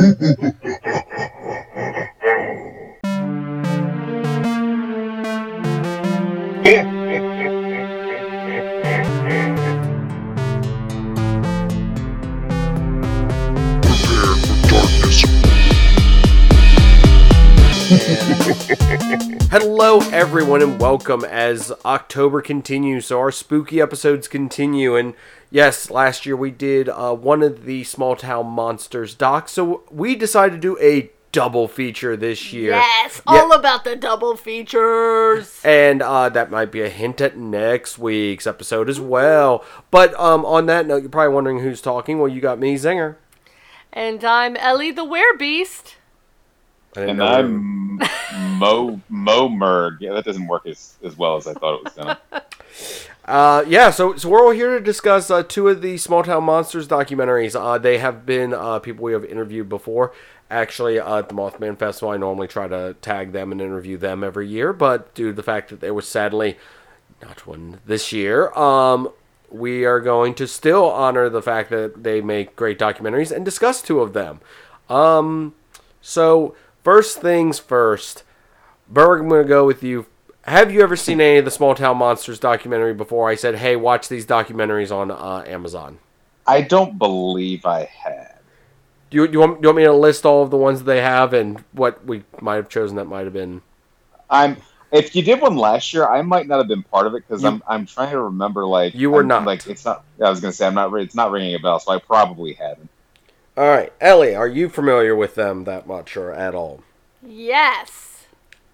Mm-hmm. Hello, everyone, and welcome as October continues. So, our spooky episodes continue. And yes, last year we did uh, one of the Small Town Monsters docs. So, we decided to do a double feature this year. Yes, Yeah. all about the double features. And uh, that might be a hint at next week's episode as well. But um, on that note, you're probably wondering who's talking. Well, you got me, Zinger. And I'm Ellie the Werebeast. And I'm Mo Mo Merg. Yeah, that doesn't work as, as well as I thought it was gonna. Uh, yeah, so so we're all here to discuss uh, two of the Small Town Monsters documentaries. Uh, they have been uh, people we have interviewed before. Actually, uh, at the Mothman Festival, I normally try to tag them and interview them every year, but due to the fact that there was sadly not one this year, um, we are going to still honor the fact that they make great documentaries and discuss two of them. Um, so first things first, Berg, I'm going to go with you. Have you ever seen any of the Small Town Monsters documentary before? I said, hey, watch these documentaries on uh, Amazon. I don't believe I had. Do you, do, you want, do you want me to list all of the ones that they have and what we might have chosen that might have been? I'm. If you did one last year, I might not have been part of it because I'm. I'm trying to remember. Like You were I'm- not. Like it's not. I was gonna say I'm not. It's not ringing a bell, so I probably hadn't. All right, Ellie, are you familiar with them that much or at all? Yes.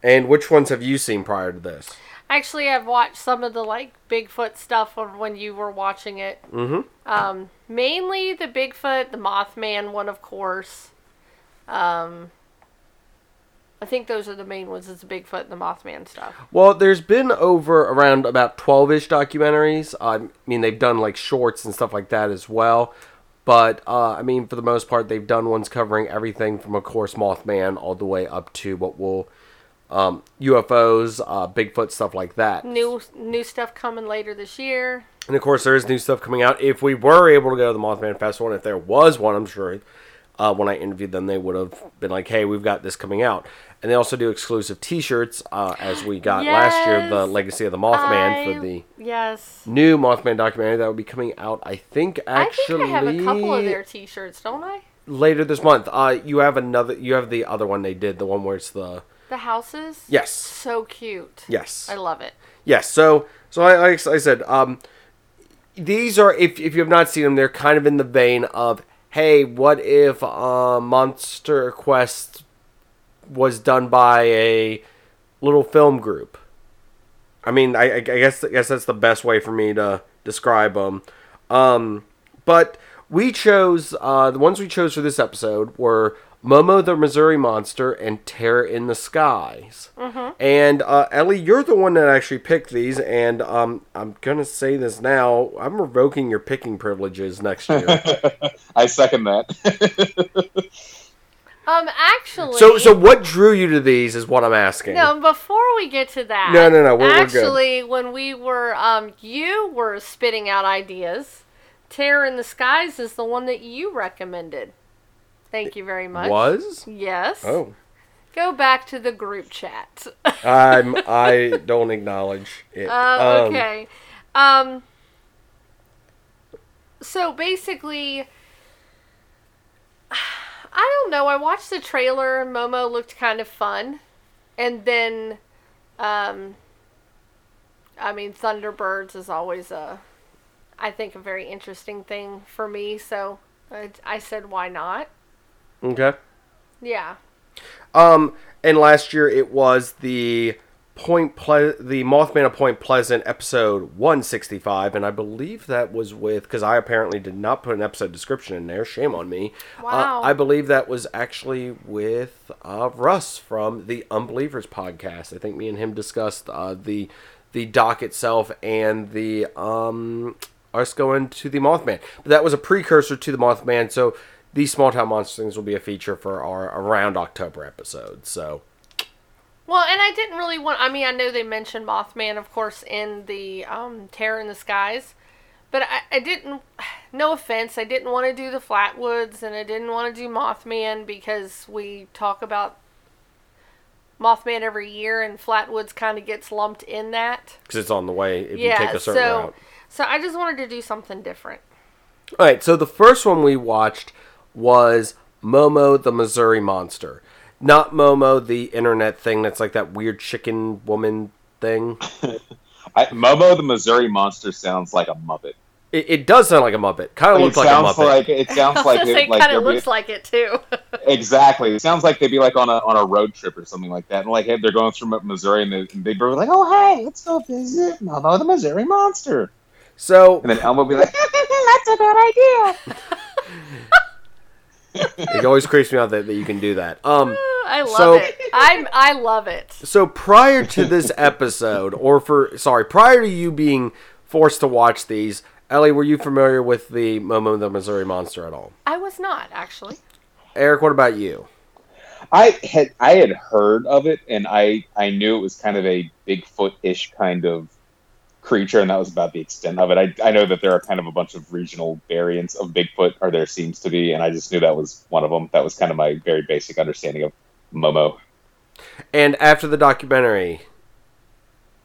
And which ones have you seen prior to this? Actually, I've watched some of the like Bigfoot stuff when you were watching it. Mm-hmm. Um, mainly the Bigfoot, the Mothman one, of course. Um, I think those are the main ones. Is the Bigfoot and the Mothman stuff. Well, there's been over around about 12 ish documentaries. I mean, they've done like shorts and stuff like that as well. But, uh, I mean, for the most part, they've done ones covering everything from, of course, Mothman all the way up to what will. Um, UFOs, uh, Bigfoot, stuff like that. New new stuff coming later this year. And of course, there is new stuff coming out. If we were able to go to the Mothman Festival, and if there was one, I'm sure uh, when I interviewed them, they would have been like, "Hey, we've got this coming out." And they also do exclusive T-shirts, uh, as we got last year, the Legacy of the Mothman I- for the Yes. new Mothman documentary that will be coming out. I think actually I think I have a couple of their T-shirts, don't I? later this month. Uh, you have another. You have the other one they did, the one where it's the The houses. yes, So cute. yes. I love it. Yes. So, so I, like I said, um, these are if if you have not seen them, they're kind of in the vein of, hey, what if uh, Monster Quest was done by a little film group? I mean, I, I guess I guess that's the best way for me to describe them. Um, but we chose uh, the ones we chose for this episode were Momo the Missouri Monster and Terror in the Skies. And uh, Ellie, you're the one that actually picked these, and um, I'm gonna say this now. I'm revoking your picking privileges next year. I second that. Um, actually. so, so what drew you to these is what I'm asking. No, before we get to that. No, no, no, we're- we're good. actually, when we were, um, you were spitting out ideas. Terror in the Skies is the one that you recommended. Thank you very much. Was? Yes. Oh, Go back to the group chat. I'm. I don't acknowledge it. Uh, Um, okay. Um. So basically, I don't know. I watched the trailer. Momo looked kind of fun, and then, um, I mean, Thunderbirds is always a, I think, a very interesting thing for me. So I, I said, why not? Okay. Yeah. Um, and last year it was the Point Ple- the Mothman of Point Pleasant episode 165, and I believe that was with because I apparently did not put an episode description in there. Shame on me. Wow. Uh, I believe that was actually with uh, Russ from the Unbelievers podcast. I think me and him discussed uh, the the doc itself and the um us going to the Mothman. But that was a precursor to the Mothman, so these small town monster things will be a feature for our around October episode. So Well, and I didn't really want. I mean, I know they mentioned Mothman, of course, in the um, Terror in the Skies, but I, I didn't. No offense, I didn't want to do the Flatwoods, and I didn't want to do Mothman because we talk about Mothman every year, and Flatwoods kind of gets lumped in that. because it's on the way if yeah. you take a certain so, route. so I just wanted to do something different. All right, so the first one we watched was Momo the Missouri Monster. Not Momo the internet thing that's like that weird chicken woman thing. I, Momo the Missouri Monster sounds like a Muppet. It, it does sound like a Muppet. Kind of It looks like a Muppet. like it sounds like gonna it, like kind of they're be- looks like it too. exactly. It sounds like they'd be like on a on a road trip or something like that, and like hey, they're going through Missouri, and, they, and they'd be like, "Oh hey, let's go visit Momo the Missouri Monster," so and then Elmo would be like, "That's a bad idea." It always creeps me out that, that you can do that. Um, I love So- it. I'm. I love it. so prior to this episode, or for sorry, prior to you being forced to watch these, Ellie, were you familiar with the Momo the Missouri Monster at all? I was not actually. Eric, what about you? I had I had heard of it, and I I knew it was kind of a Bigfoot-ish kind of creature, and that was about the extent of it. I I know that there are kind of a bunch of regional variants of Bigfoot, or there seems to be, and I just knew that was one of them. That was kind of my very basic understanding of Momo. And after the documentary,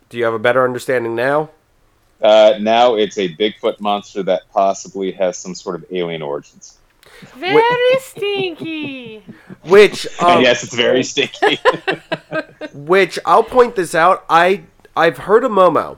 do you have a better understanding now? Uh, now it's a Bigfoot monster that possibly has some sort of alien origins. Very stinky. Which, um, and yes, it's very stinky. which I'll point this out. I I've heard of Momo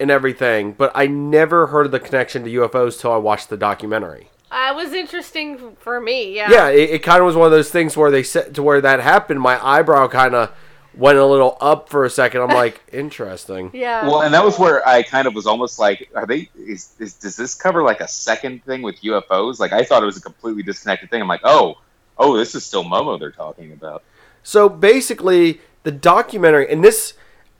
and everything, but I never heard of the connection to UFOs till I watched the documentary. Uh, it was interesting for me. Yeah. Yeah, it, it kind of was one of those things where they said to where that happened. My eyebrow kind of went a little up for a second. I'm like, interesting. Yeah. well, and that was where I kind of was almost like, are they? Is, is does this cover like a second thing with UFOs? Like I thought it was a completely disconnected thing. I'm like, oh, oh, this is still Momo they're talking about. So basically, the documentary, and this,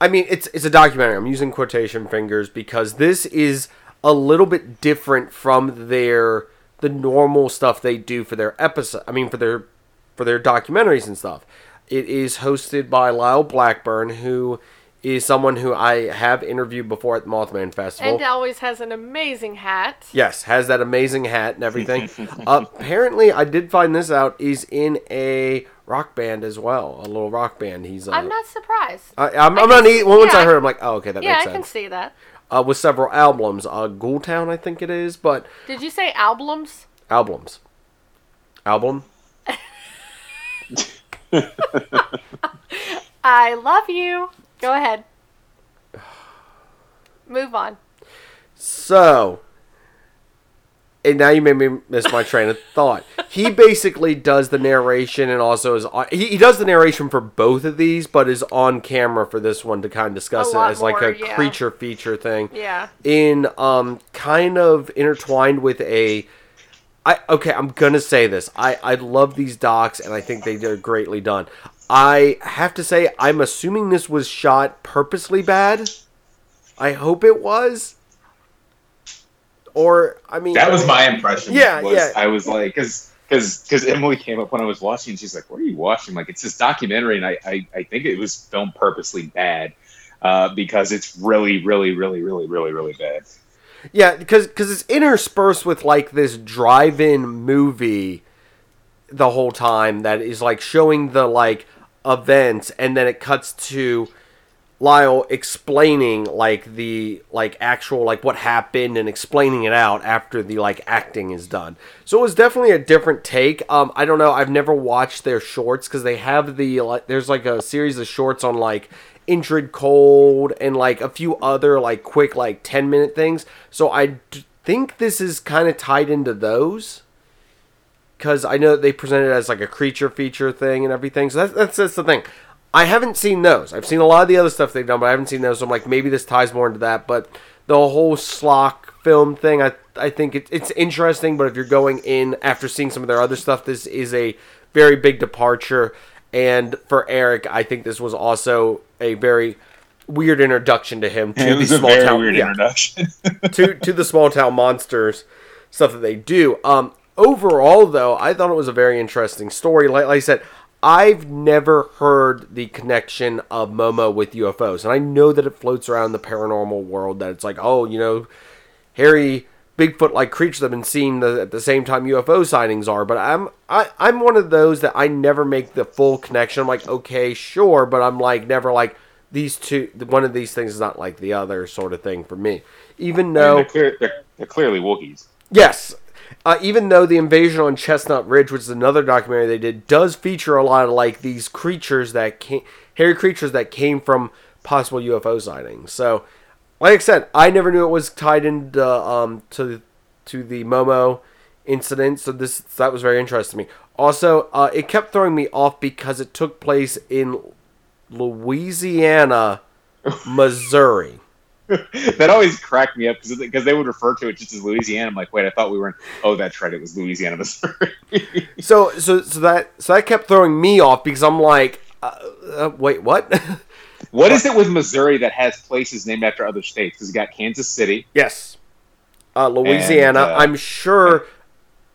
I mean, it's it's a documentary. I'm using quotation fingers because this is a little bit different from their the normal stuff they do for their episode. I mean, for their for their documentaries and stuff. It is hosted by Lyle Blackburn, who is someone who I have interviewed before at the Mothman Festival. and always has an amazing hat. Yes, has that amazing hat and everything. apparently, I did find this out. He's in a rock band as well, a little rock band. He's. Uh, I'm not surprised. I, I'm not. see- Once yeah, I I- heard, I'm like, oh, okay, that yeah, makes sense. Yeah, I can see that. Uh, with several albums, uh, Ghoultown, I think it is, but Did you say albums? albums, album. I love you. Go ahead. Move on. So, and now you made me miss my train of thought. He basically does the narration and also is on, he, he does the narration for both of these, but is on camera for this one to kind of discuss it as like more, a yeah. creature feature thing. Yeah. in um kind of intertwined with a I okay, I'm gonna say this. I I love these docs and I think they are greatly done. I have to say I'm assuming this was shot purposely bad. I hope it was. Or I mean That was my impression. Yeah, was yeah. I was like, because because because Emily came up when I was watching, and she's like, "What are you watching?" Like, it's this documentary, and I I, I think it was filmed purposely bad. Uh, because it's really, really, really, really, really, really bad. Yeah, because because it's interspersed with like this drive-in movie the whole time that is like showing the like events, and then it cuts to Lyle explaining like the like actual like what happened and explaining it out after the like acting is done. So it was definitely a different take. Um, I don't know. I've never watched their shorts because they have the like there's like a series of shorts on like Injured Cold and like a few other like quick like 10 minute things. So I d- think this is kind of tied into those because I know that they present it as like a creature feature thing and everything. So that's, that's that's the thing. I haven't seen those. I've seen a lot of the other stuff they've done, but I haven't seen those. So I'm like, maybe this ties more into that. But the whole schlock film thing, I I think it, it's interesting. But if you're going in after seeing some of their other stuff, this is a very big departure. And for Eric, I think this was also a very weird introduction to him to the small town weird yeah introduction. to to the small town monsters stuff that they do. Um, overall, though, I thought it was a very interesting story. Like, like I said, I've never heard the connection of Momo with UFOs, and I know that it floats around the paranormal world. That it's like, oh, you know, hairy Bigfoot like creatures I've been seen the, at the same time UFO sightings are. But I'm I, I'm one of those that I never make the full connection. I'm like, okay, sure, but I'm like never like these two. One of these things is not like the other sort of thing for me. Even I mean, though they're, clear, they're, they're clearly Wookiees. Yes. Uh, even though the invasion on Chestnut Ridge, which is another documentary they did, does feature a lot of like these creatures that came, hairy creatures that came from possible UFO sightings. So, like I said, I never knew it was tied into um to to the Momo incident. So this that was very interesting to me. Also, uh, it kept throwing me off because it took place in Louisiana, Missouri. that always cracked me up because they would refer to it just as Louisiana. I'm like, wait, I thought we were in. Oh, that's right, it was Louisiana, Missouri. So so so that so that kept throwing me off because I'm like, uh, uh, wait, what? what is it with Missouri that has places named after other states? Because you got Kansas City. yes, uh, Louisiana. And, uh, I'm sure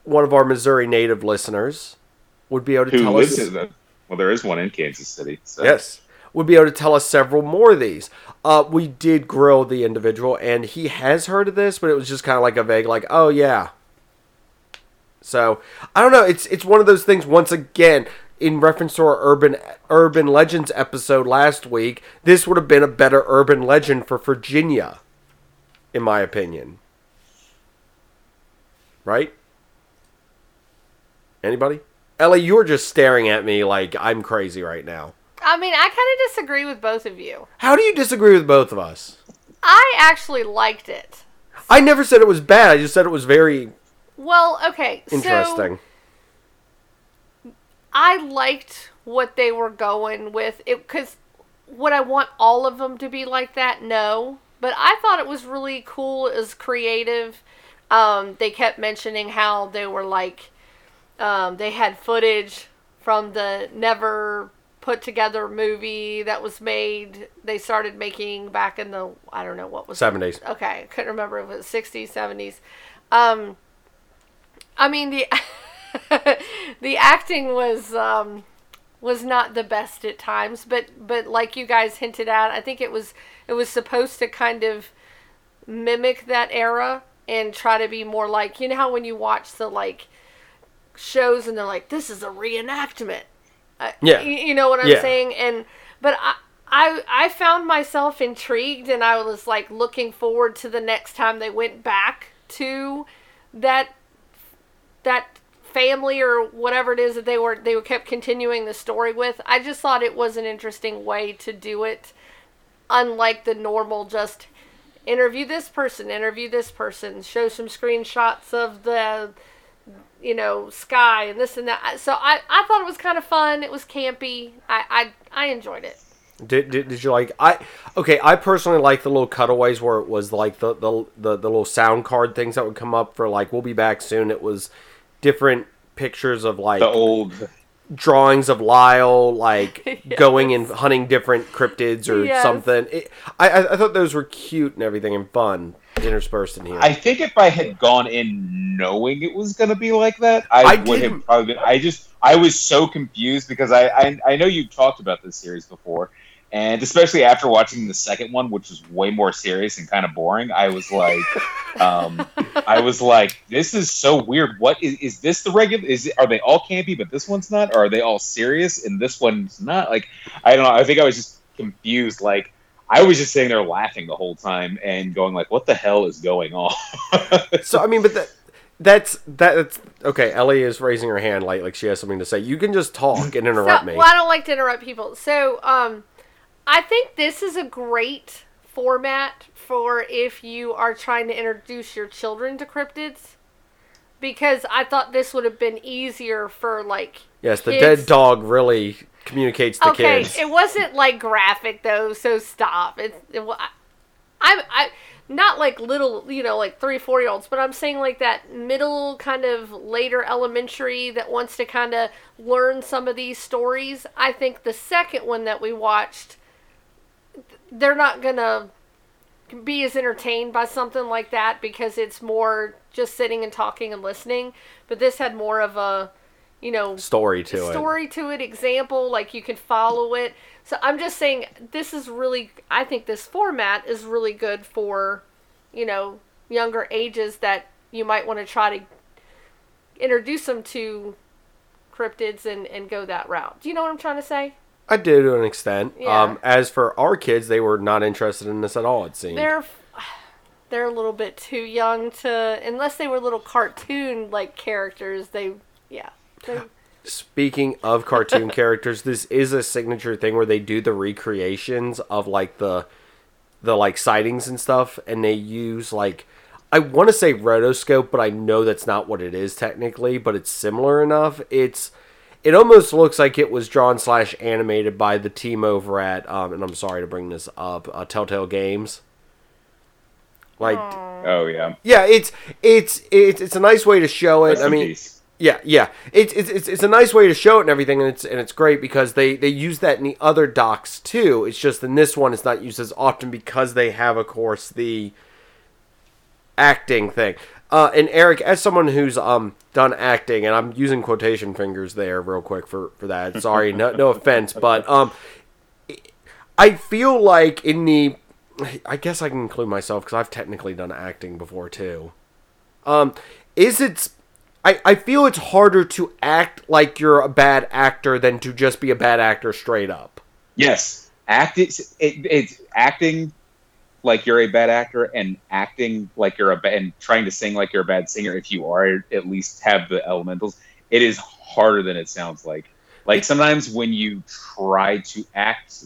one of our Missouri native listeners would be able to tell us. the? Well, there is one in Kansas City. So. Yes, would be able to tell us several more of these. Uh, we did grill the individual, and he has heard of this, but it was just kind of like a vague, like, oh yeah. So I don't know. It's it's one of those things. Once again, in reference to our urban urban legends episode last week, this would have been a better urban legend for Virginia, in my opinion. Right? Anybody? Ellie, you're just staring at me like I'm crazy right now. I mean, I kind of disagree with both of you. How do you disagree with both of us? I actually liked it. I never said it was bad. I just said it was very Well, okay, interesting. so I liked what they were going with it because would I want all of them to be like that? No, but I thought it was really cool. It was creative. Um, they kept mentioning how they were like um, they had footage from the never put together a movie that was made. They started making back in the I don't know what was Seven days. okay, I couldn't remember if it was 60s, 70s. Um, I mean the the acting was um, was not the best at times, but but like you guys hinted at, I think it was it was supposed to kind of mimic that era and try to be more like you know how when you watch the like shows and they're like this is a reenactment. Uh, Yeah. you, you know what I'm Yeah. saying? And but I. I, I found myself intrigued and I was like looking forward to the next time they went back to that that family or whatever it is that they were they were kept continuing the story with. I just thought it was an interesting way to do it, unlike the normal just interview this person, interview this person, show some screenshots of the you know sky and this and that. So I I thought it was kind of fun. It was campy. I I I enjoyed it. Did, did, did you like I okay, I personally like the little cutaways where it was like the, the the the little sound card things that would come up for like we'll be back soon. It was different pictures of like The old. drawings of Lyle like Yes. going and hunting different cryptids or Yes. something. It, I I I thought those were cute and everything and fun interspersed in here. I think if I had gone in knowing it was going to be like that, I, I would didn't- have probably been. I just, I was so confused because I, I, I know you've talked about this series before, and especially after watching the second one, which was way more serious and kind of boring, I was like, um, I was like, this is so weird. What is, is this the regular? Is it, are they all campy, but this one's not? Or are they all serious and this one's not? Like, I don't know. I think I was just confused. Like, I was just sitting there laughing the whole time and going like, "What the hell is going on?" so I mean, but that that's that's okay. Ellie is raising her hand like like she has something to say. You can just talk and interrupt so, me. Well, I don't like to interrupt people. So, um, I think this is a great format for if you are trying to introduce your children to cryptids. Because I thought this would have been easier for like. Yes, the kids. dead dog really communicates to okay, kids. it wasn't like graphic though, so stop. It's it, I'm I not like little, you know, like three, four year olds, but I'm saying like that middle kind of later elementary that wants to kind of learn some of these stories. I think the second one that we watched, they're not gonna be as entertained by something like that because it's more just sitting and talking and listening. But this had more of a, you know, Story to it. story to it, example, like you can follow it. So I'm just saying this is really I think this format is really good for, you know, younger ages that you might want to try to introduce them to cryptids and, and go that route. Do you know what I'm trying to say? I do to an extent. Yeah. Um, as for our kids, they were not interested in this at all. It seemed. They're they're a little bit too young to unless they were little cartoon like characters. They yeah. They, Speaking of cartoon characters, this is a signature thing where they do the recreations of like the the like sightings and stuff, and they use like I want to say rotoscope, but I know that's not what it is technically, but it's similar enough. It's it almost looks like it was drawn slash animated by the team over at um, and I'm sorry to bring this up, uh, Telltale Games. Like Oh yeah. yeah, it's it's it's it's a nice way to show it. Rest I mean, peace. yeah, yeah. It's, it's it's it's a nice way to show it and everything, and it's and it's great because they they use that in the other docs too. It's just in this one, it's not used as often because they have, of course, the acting thing. Uh, and Eric, as someone who's um done acting, and I'm using quotation fingers there real quick for for that. Sorry, no no offense, but um, I feel like in the, I guess I can include myself because I've technically done acting before too. Um, is it? I I feel it's harder to act like you're a bad actor than to just be a bad actor straight up. Yes, act it, it's acting like you're a bad actor and acting like you're a bad and trying to sing like you're a bad singer if you are at least have the elementals. It is harder than it sounds like. Like sometimes when you try to act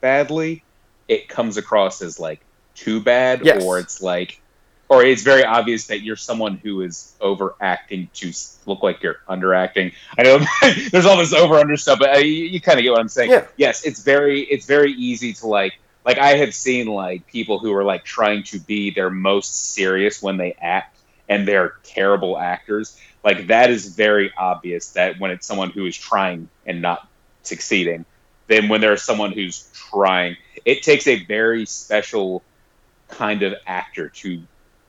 badly, it comes across as like too bad, Yes. or it's like, or it's very obvious that you're someone who is overacting to look like you're underacting. I know there's all this over under stuff, but uh, you, you kind of get what I'm saying. Yeah. Yes, it's very it's very easy to like like I have seen like people who are like trying to be their most serious when they act, and they're terrible actors. Like that is very obvious that when it's someone who is trying and not succeeding, then when there's someone who's trying, it takes a very special kind of actor to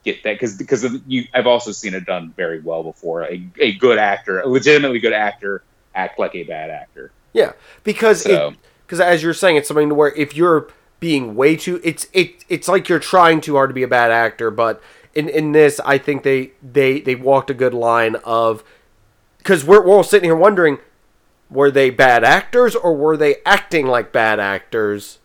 get that because because of, you I've also seen it done very well before. A, a good actor, a legitimately good actor, act like a bad actor. Yeah, because So- because as you're saying, it's something to where if you're being way too, it's it it's like you're trying too hard to be a bad actor. But in in this, I think they they they walked a good line of because we're we're all sitting here wondering, were they bad actors or were they acting like bad actors?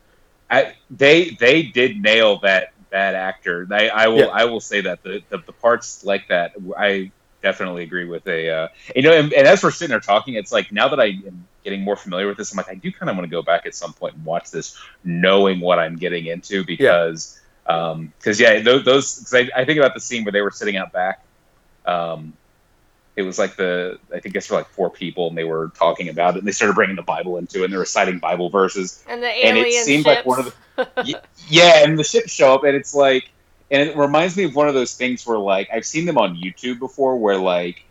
I, they they did nail that bad actor. I, I will Yeah. I will say that the, the the parts like that I definitely agree with a uh, you know and, and as we're sitting there talking, it's like now that I am getting more familiar with this, I'm like I do kind of want to go back at some point and watch this, knowing what I'm getting into because um because yeah those, those cause I, I think about the scene where they were sitting out back. Um, it was like the I think it's for like four people and they were talking about it and they started bringing the Bible into it and they were citing Bible verses. And the and it seemed ships. like one of the yeah, and the ships show up, and it's like, and it reminds me of one of those things where, like, I've seen them on YouTube before, where like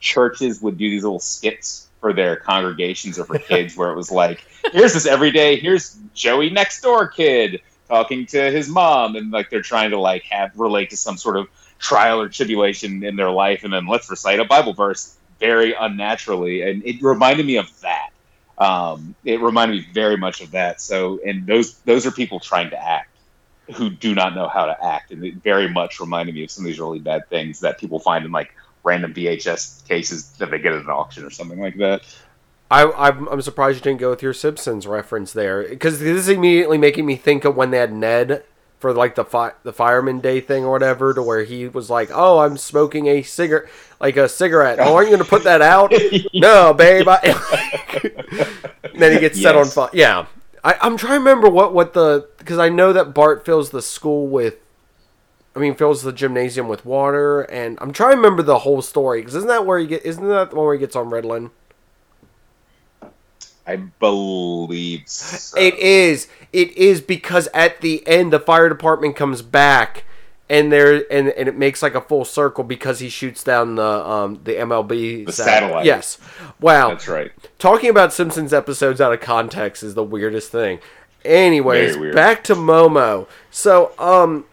churches would do these little skits for their congregations or for kids, where it was like, here's this everyday, here's Joey next door kid talking to his mom, and like they're trying to like have relate to some sort of trial or tribulation in their life, and then let's recite a Bible verse very unnaturally, and it reminded me of that um, it reminded me very much of that. So, and those those are people trying to act who do not know how to act, and it very much reminded me of some of these really bad things that people find in like random VHS cases that they get at an auction or something like that. I, I'm surprised you didn't go with your Simpsons reference there because this is immediately making me think of when they had Ned for like the fi- the fireman day thing or whatever, to where he was like, "Oh, I'm smoking a cigarette, like a cigarette. Oh, aren't you gonna put that out? no, babe." I... Then he gets set on fire. Yeah, I, I'm trying to remember what what the because I know that Bart fills the school with. I mean, fills the gymnasium with water, and I'm trying to remember the whole story because isn't that where he get? Isn't that the one where he gets on Ritalin? I believe so. It is. It is because at the end the fire department comes back and there and, and it makes like a full circle because he shoots down the um the MLB The sat- satellite. Yes. Wow. That's right. Talking about Simpsons episodes out of context is the weirdest thing. Anyways, back to Momo. So, um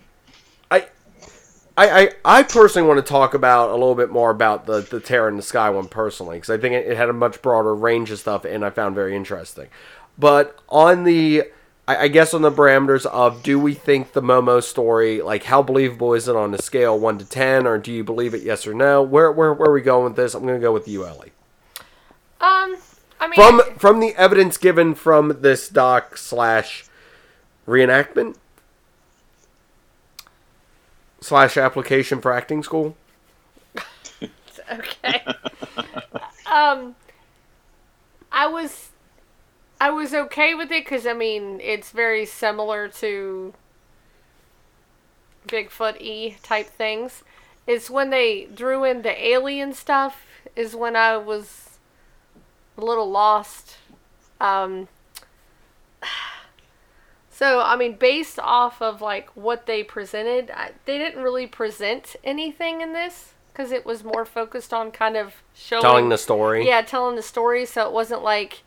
I, I, I personally want to talk about a little bit more about the, the Terror in the Sky one personally because I think it, it had a much broader range of stuff and I found very interesting. But on the I, I guess on the parameters of do we think the Momo story, like how believable is it on a scale one to ten, or do you believe it? Yes or no? Where where where are we going with this? I'm gonna go with you, Ellie. Um, I mean, From from the evidence given from this doc slash reenactment slash application for acting school. okay. um, I was, I was okay with it because I mean it's very similar to Bigfoot E type things. It's when they drew in the alien stuff is when I was a little lost. Um, so I mean, based off of like what they presented, I, they didn't really present anything in this because it was more focused on kind of showing Telling the story. yeah, telling the story. So it wasn't like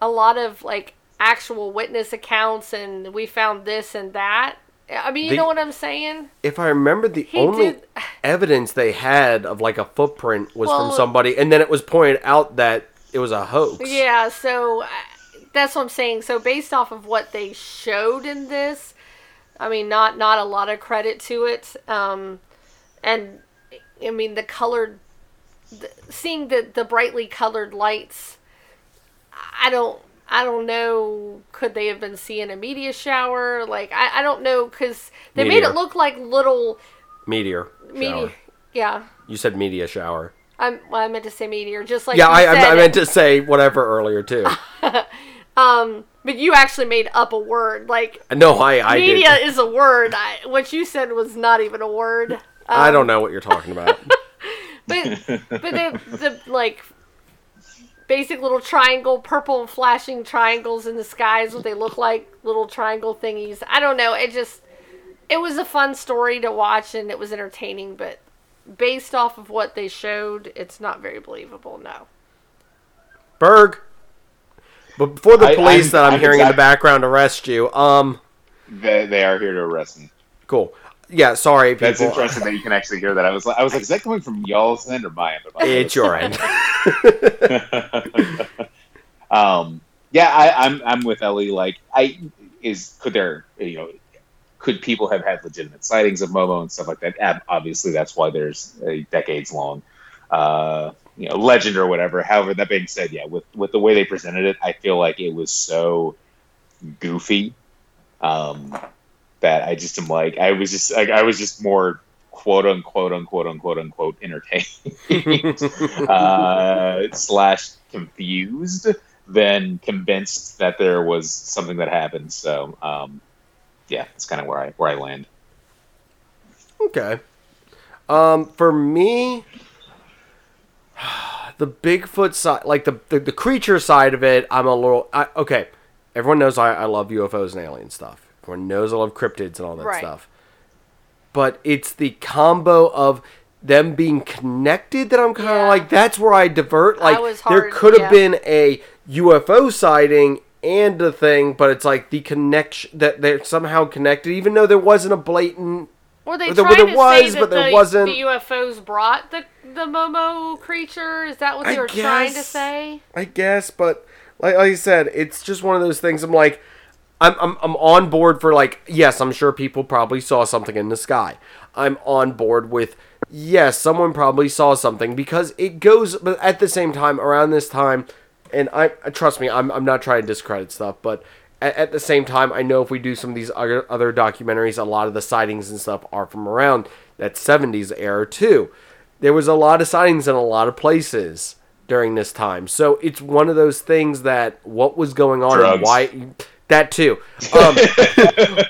a lot of like actual witness accounts and we found this and that. I mean, you The- know what I'm saying? If I remember, the He only did- evidence they had of like a footprint was Well- from somebody, and then it was pointed out that it was a hoax. Yeah, so that's what I'm saying. So based off of what they showed in this, I mean, not not a lot of credit to it. Um, and I mean, the colored, the, seeing the the brightly colored lights, I don't. I don't know. Could they have been seeing a media shower? Like I, I don't know because they made it look like little Meteor. shower. Yeah, You said media shower. I'm, well, I meant to say meteor, just like yeah, I. I meant to say whatever earlier too. Um, but you actually made up a word. Like no, I I media did. is a word. I, what you said was not even a word. Um, I don't know what you're talking about. But but the the like basic little triangle, purple flashing triangles in the sky is what they look like. Little triangle thingies. I don't know. It just it was a fun story to watch and it was entertaining. But based off of what they showed, it's not very believable. No. Berg. But before the police I'm- that I'm, I'm hearing in the background arrest you, um, They, they are here to arrest me. cool. Yeah, sorry, people. That's interesting that you can actually hear that. I was like, I was like, is that coming from y'all's end or my end? My It's your end. um, yeah, I, I'm I'm with Ellie. Like, I is could there you know could people have had legitimate sightings of Momo and stuff like that? Obviously, that's why there's a decades long uh, you know legend or whatever. However, that being said, yeah, with with the way they presented it, I feel like it was so goofy um, that I just am like I was just like I was just more quote unquote unquote unquote unquote entertained uh, slash confused than convinced that there was something that happened. So um, yeah, that's kind of where I where I land. Okay. Um, for me, the Bigfoot side, like the, the the creature side of it, I'm a little. I, okay, everyone knows I, I love UFOs and alien stuff. Everyone knows I love cryptids and all that Right. stuff. But it's the combo of them being connected that I'm kind of Yeah. like. That's where I divert. Like was there could have yeah. been a UFO sighting and a thing, but it's like the connection that they're somehow connected, even though there wasn't a blatant Were they there- trying there to was, say that but there the, wasn't- the UFOs brought the the Momo creature? Is that what they I were trying to say? I guess, but like, like I said, it's just one of those things. I'm like, I'm, I'm I'm on board for like, yes, I'm sure people probably saw something in the sky. I'm on board with yes, someone probably saw something because it goes. But at the same time, around this time, and I trust me, I'm I'm not trying to discredit stuff, but. At, at the same time, I know if we do some of these other, other documentaries, a lot of the sightings and stuff are from around that 70s era too. There was a lot of sightings in a lot of places during this time. So it's one of those things that what was going on and why that too. Um,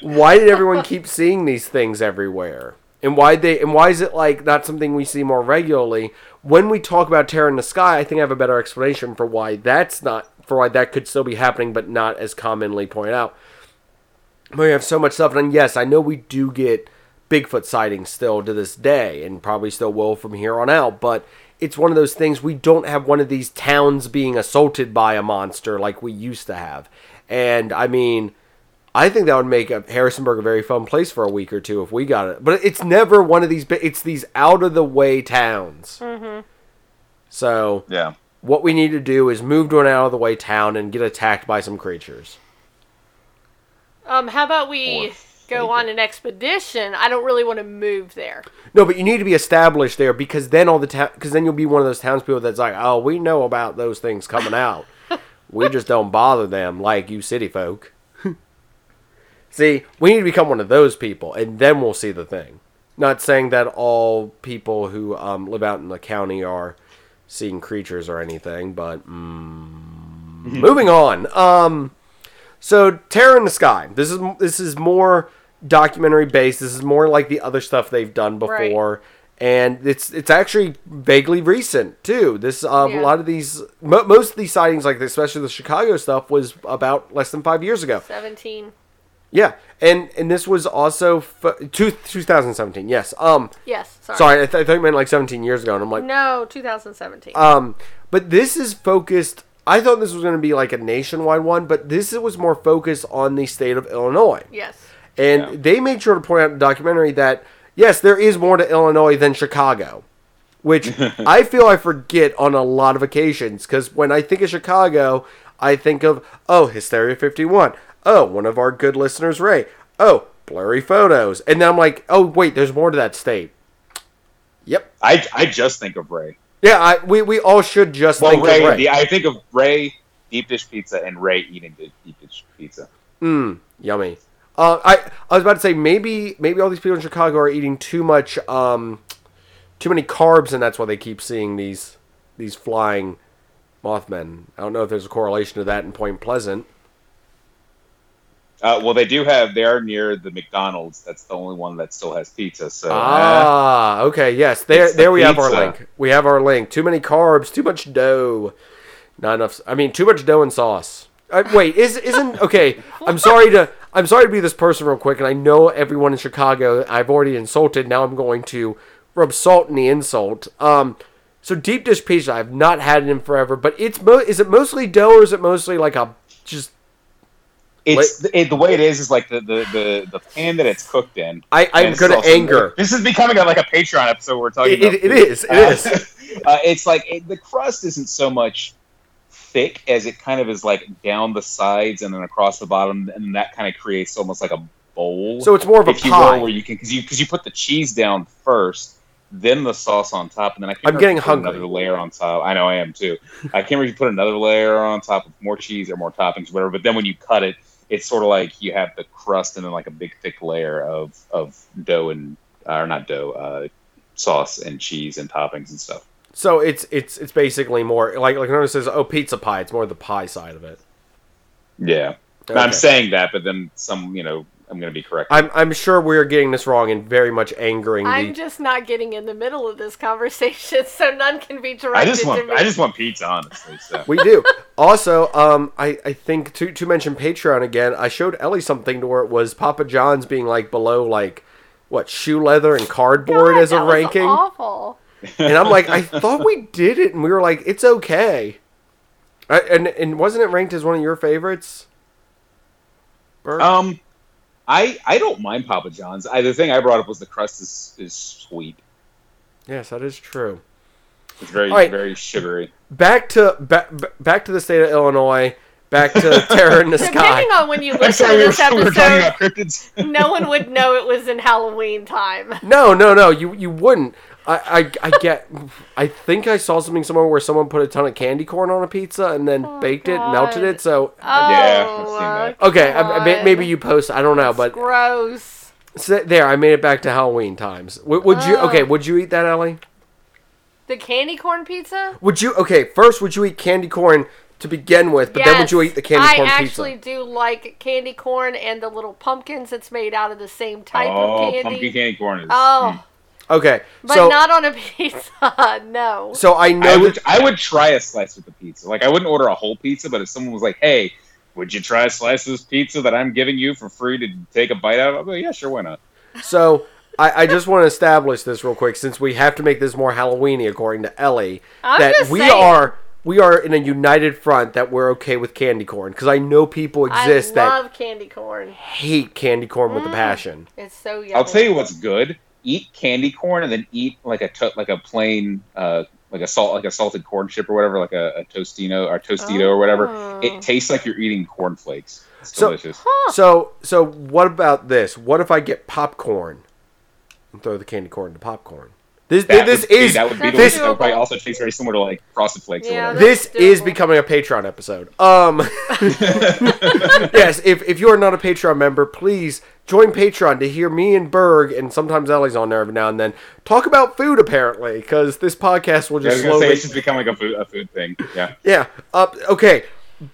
why did everyone keep seeing these things everywhere? And why they and why is it like not something we see more regularly? When we talk about terror in the sky, I think I have a better explanation for why that's not for why that could still be happening, but not as commonly pointed out. We have so much stuff, and yes, I know we do get Bigfoot sightings still to this day, and probably still will from here on out. But it's one of those things we don't have one of these towns being assaulted by a monster like we used to have. And I mean, I think that would make a Harrisonburg a very fun place for a week or two if we got it. But it's never one of these. It's these out of the way towns. Mm-hmm. So Yeah. What we need to do is move to an out of the way town and get attacked by some creatures. Um, how about we Or go on an expedition? I don't really want to move there. No, but you need to be established there because then all the town, because then you'll be one of those townspeople that's like, oh, we know about those things coming out. we just don't bother them like you city folk. see, we need to become one of those people, and then we'll see the thing. Not saying that all people who um, live out in the county are seeing creatures or anything, but mm, moving on. Um, so Terror in the Sky. This is this is more documentary based. This is more like the other stuff they've done Right. before, and it's it's actually vaguely recent too. This um, Yeah. a lot of these mo- most of these sightings, like especially the Chicago stuff, was about less than five years ago. Seventeen. Yeah, and and this was also f- two, 2017. Yes. Um. Yes. Sorry. Sorry, I, th- I thought you meant like 17 years ago, and I'm like, No, 2017. um, but this is focused. I thought this was going to be like a nationwide one, but this was more focused on the state of Illinois. yes. And Yeah. they made sure to point out in the documentary that yes, there is more to Illinois than Chicago, which I feel I forget on a lot of occasions because when I think of Chicago, I think of oh Hysteria 51, oh one of our good listeners Ray, oh blurry photos, and then I'm like oh wait, there's more to that state. Yep. I, I just think of Ray. Yeah, I, we, we all should just Well, think Ray, of Ray. The, I think of Ray deep dish pizza and Ray eating the deep dish pizza. Mmm, yummy. Uh, I I was about to say maybe maybe all these people in Chicago are eating too much um, too many carbs, and that's why they keep seeing these these flying Mothmen. I don't know if there's a correlation to that in Point Pleasant. Uh, well, they do have. They are near the McDonald's. That's the only one that still has pizza. So uh, Ah, okay, yes. There It's the there we have our link. We have our link. Too many carbs, too much dough. Not enough. I mean, too much dough and sauce. Uh, wait, is isn't okay? I'm sorry to I'm sorry to be this person real quick, and I know everyone in Chicago I've already insulted. Now I'm going to rub salt in the insult. Um, so deep dish pizza, I've not had it in forever, but it's mo- is it mostly dough or is it mostly like a just it's it, the way it is is like the, the, the, the pan that it's cooked in. I, I'm gonna also- anger. This is becoming a, like a Patreon episode. We're talking. It, it, about it food. is. It Uh, is. uh, it's like it, the crust isn't so much thick as it kind of is like down the sides and then across the bottom, and that kind of creates almost like a bowl. So it's more of a pie. will, where you can because you because you put the cheese down first, then the sauce on top, and then I can't I'm getting if you put hungry. Another layer on top. I know I am too. I can't remember if you put another layer on top of more cheese or more toppings, or whatever. But then when you cut it, it's sort of like you have the crust and then like a big thick layer of of dough and or not dough, uh, sauce and cheese and toppings and stuff. So it's it's it's basically more like like it says oh pizza pie. It's more the pie side of it. Yeah, Okay. I'm saying that, but then some, you know, I'm going to be correct. I'm I'm sure we're getting this wrong and very much angering I'm the. just not getting in the middle of this conversation, so none can be directed. I directed just to want me. I just want pizza, honestly. So we do. Also, um, I, I think to to mention Patreon again, I showed Ellie something to where it was Papa John's being like below like what shoe leather and cardboard God, as a that was ranking, awful. and I'm like, I thought we did it, and we were like, it's okay. I, and and wasn't it ranked as one of your favorites? Bert? Um, I I don't mind Papa John's. I, the thing I brought up was the crust is is sweet. yes, that is true. It's very All right. very sugary. Back to back back to the state of Illinois. Back to Terror in the Sky. Depending on when you listen to this we were episode, about cryptids. no one would know it was in Halloween time. No, no, no. You you wouldn't. I, I, I get. I think I saw something somewhere where someone put a ton of candy corn on a pizza and then Oh, baked it, melted it. So Oh, Yeah, I've seen oh, that. Uh, okay, I, I, maybe you post. I don't know, That's but gross. so there, I made it back to Halloween times. Would, would you? Okay, would you eat that, Ellie? The candy corn pizza? Would you? Okay, first, would you eat candy corn to begin with? But then would you eat the candy corn pizza? I actually pizza? do like candy corn and the little pumpkins. It's made out of the same type oh, of candy. Oh, pumpkin candy corn is. Oh, hmm. Okay, but so not on a pizza. no. so I know I that would I would try a slice with the pizza. Like I wouldn't order a whole pizza, but if someone was like, "Hey, would you try a slice of this pizza that I'm giving you for free to take a bite out of?" I'd be like, "Yeah, sure, why not?" So I, I just want to establish this real quick, since we have to make this more Halloweeny, according to Ellie, I'm that just we saying. are we are in a united front that we're okay with candy corn because I know people exist I that love candy corn. hate candy corn Mm. with a passion. It's so yummy. I'll tell you what's good: eat candy corn and then eat like a to- like a plain uh, like a salt like a salted corn chip or whatever, like a, a tostino or tostito or whatever. Oh. It tastes like you're eating cornflakes. It's So- delicious. Huh. So so what about this? What if I get popcorn and throw the candy corn into popcorn? This That this would be- is that would be That's delicious. That would probably also taste very similar to like frosted flakes Yeah, or whatever. this That's is becoming a Patreon episode. Um yes, if if you are not a Patreon member, please join Patreon to hear me and Berg and sometimes Ellie's on there every now and then talk about food apparently because this podcast will I was just gonna say slowly it's just become like a food a food thing. Yeah. Yeah. Up. okay.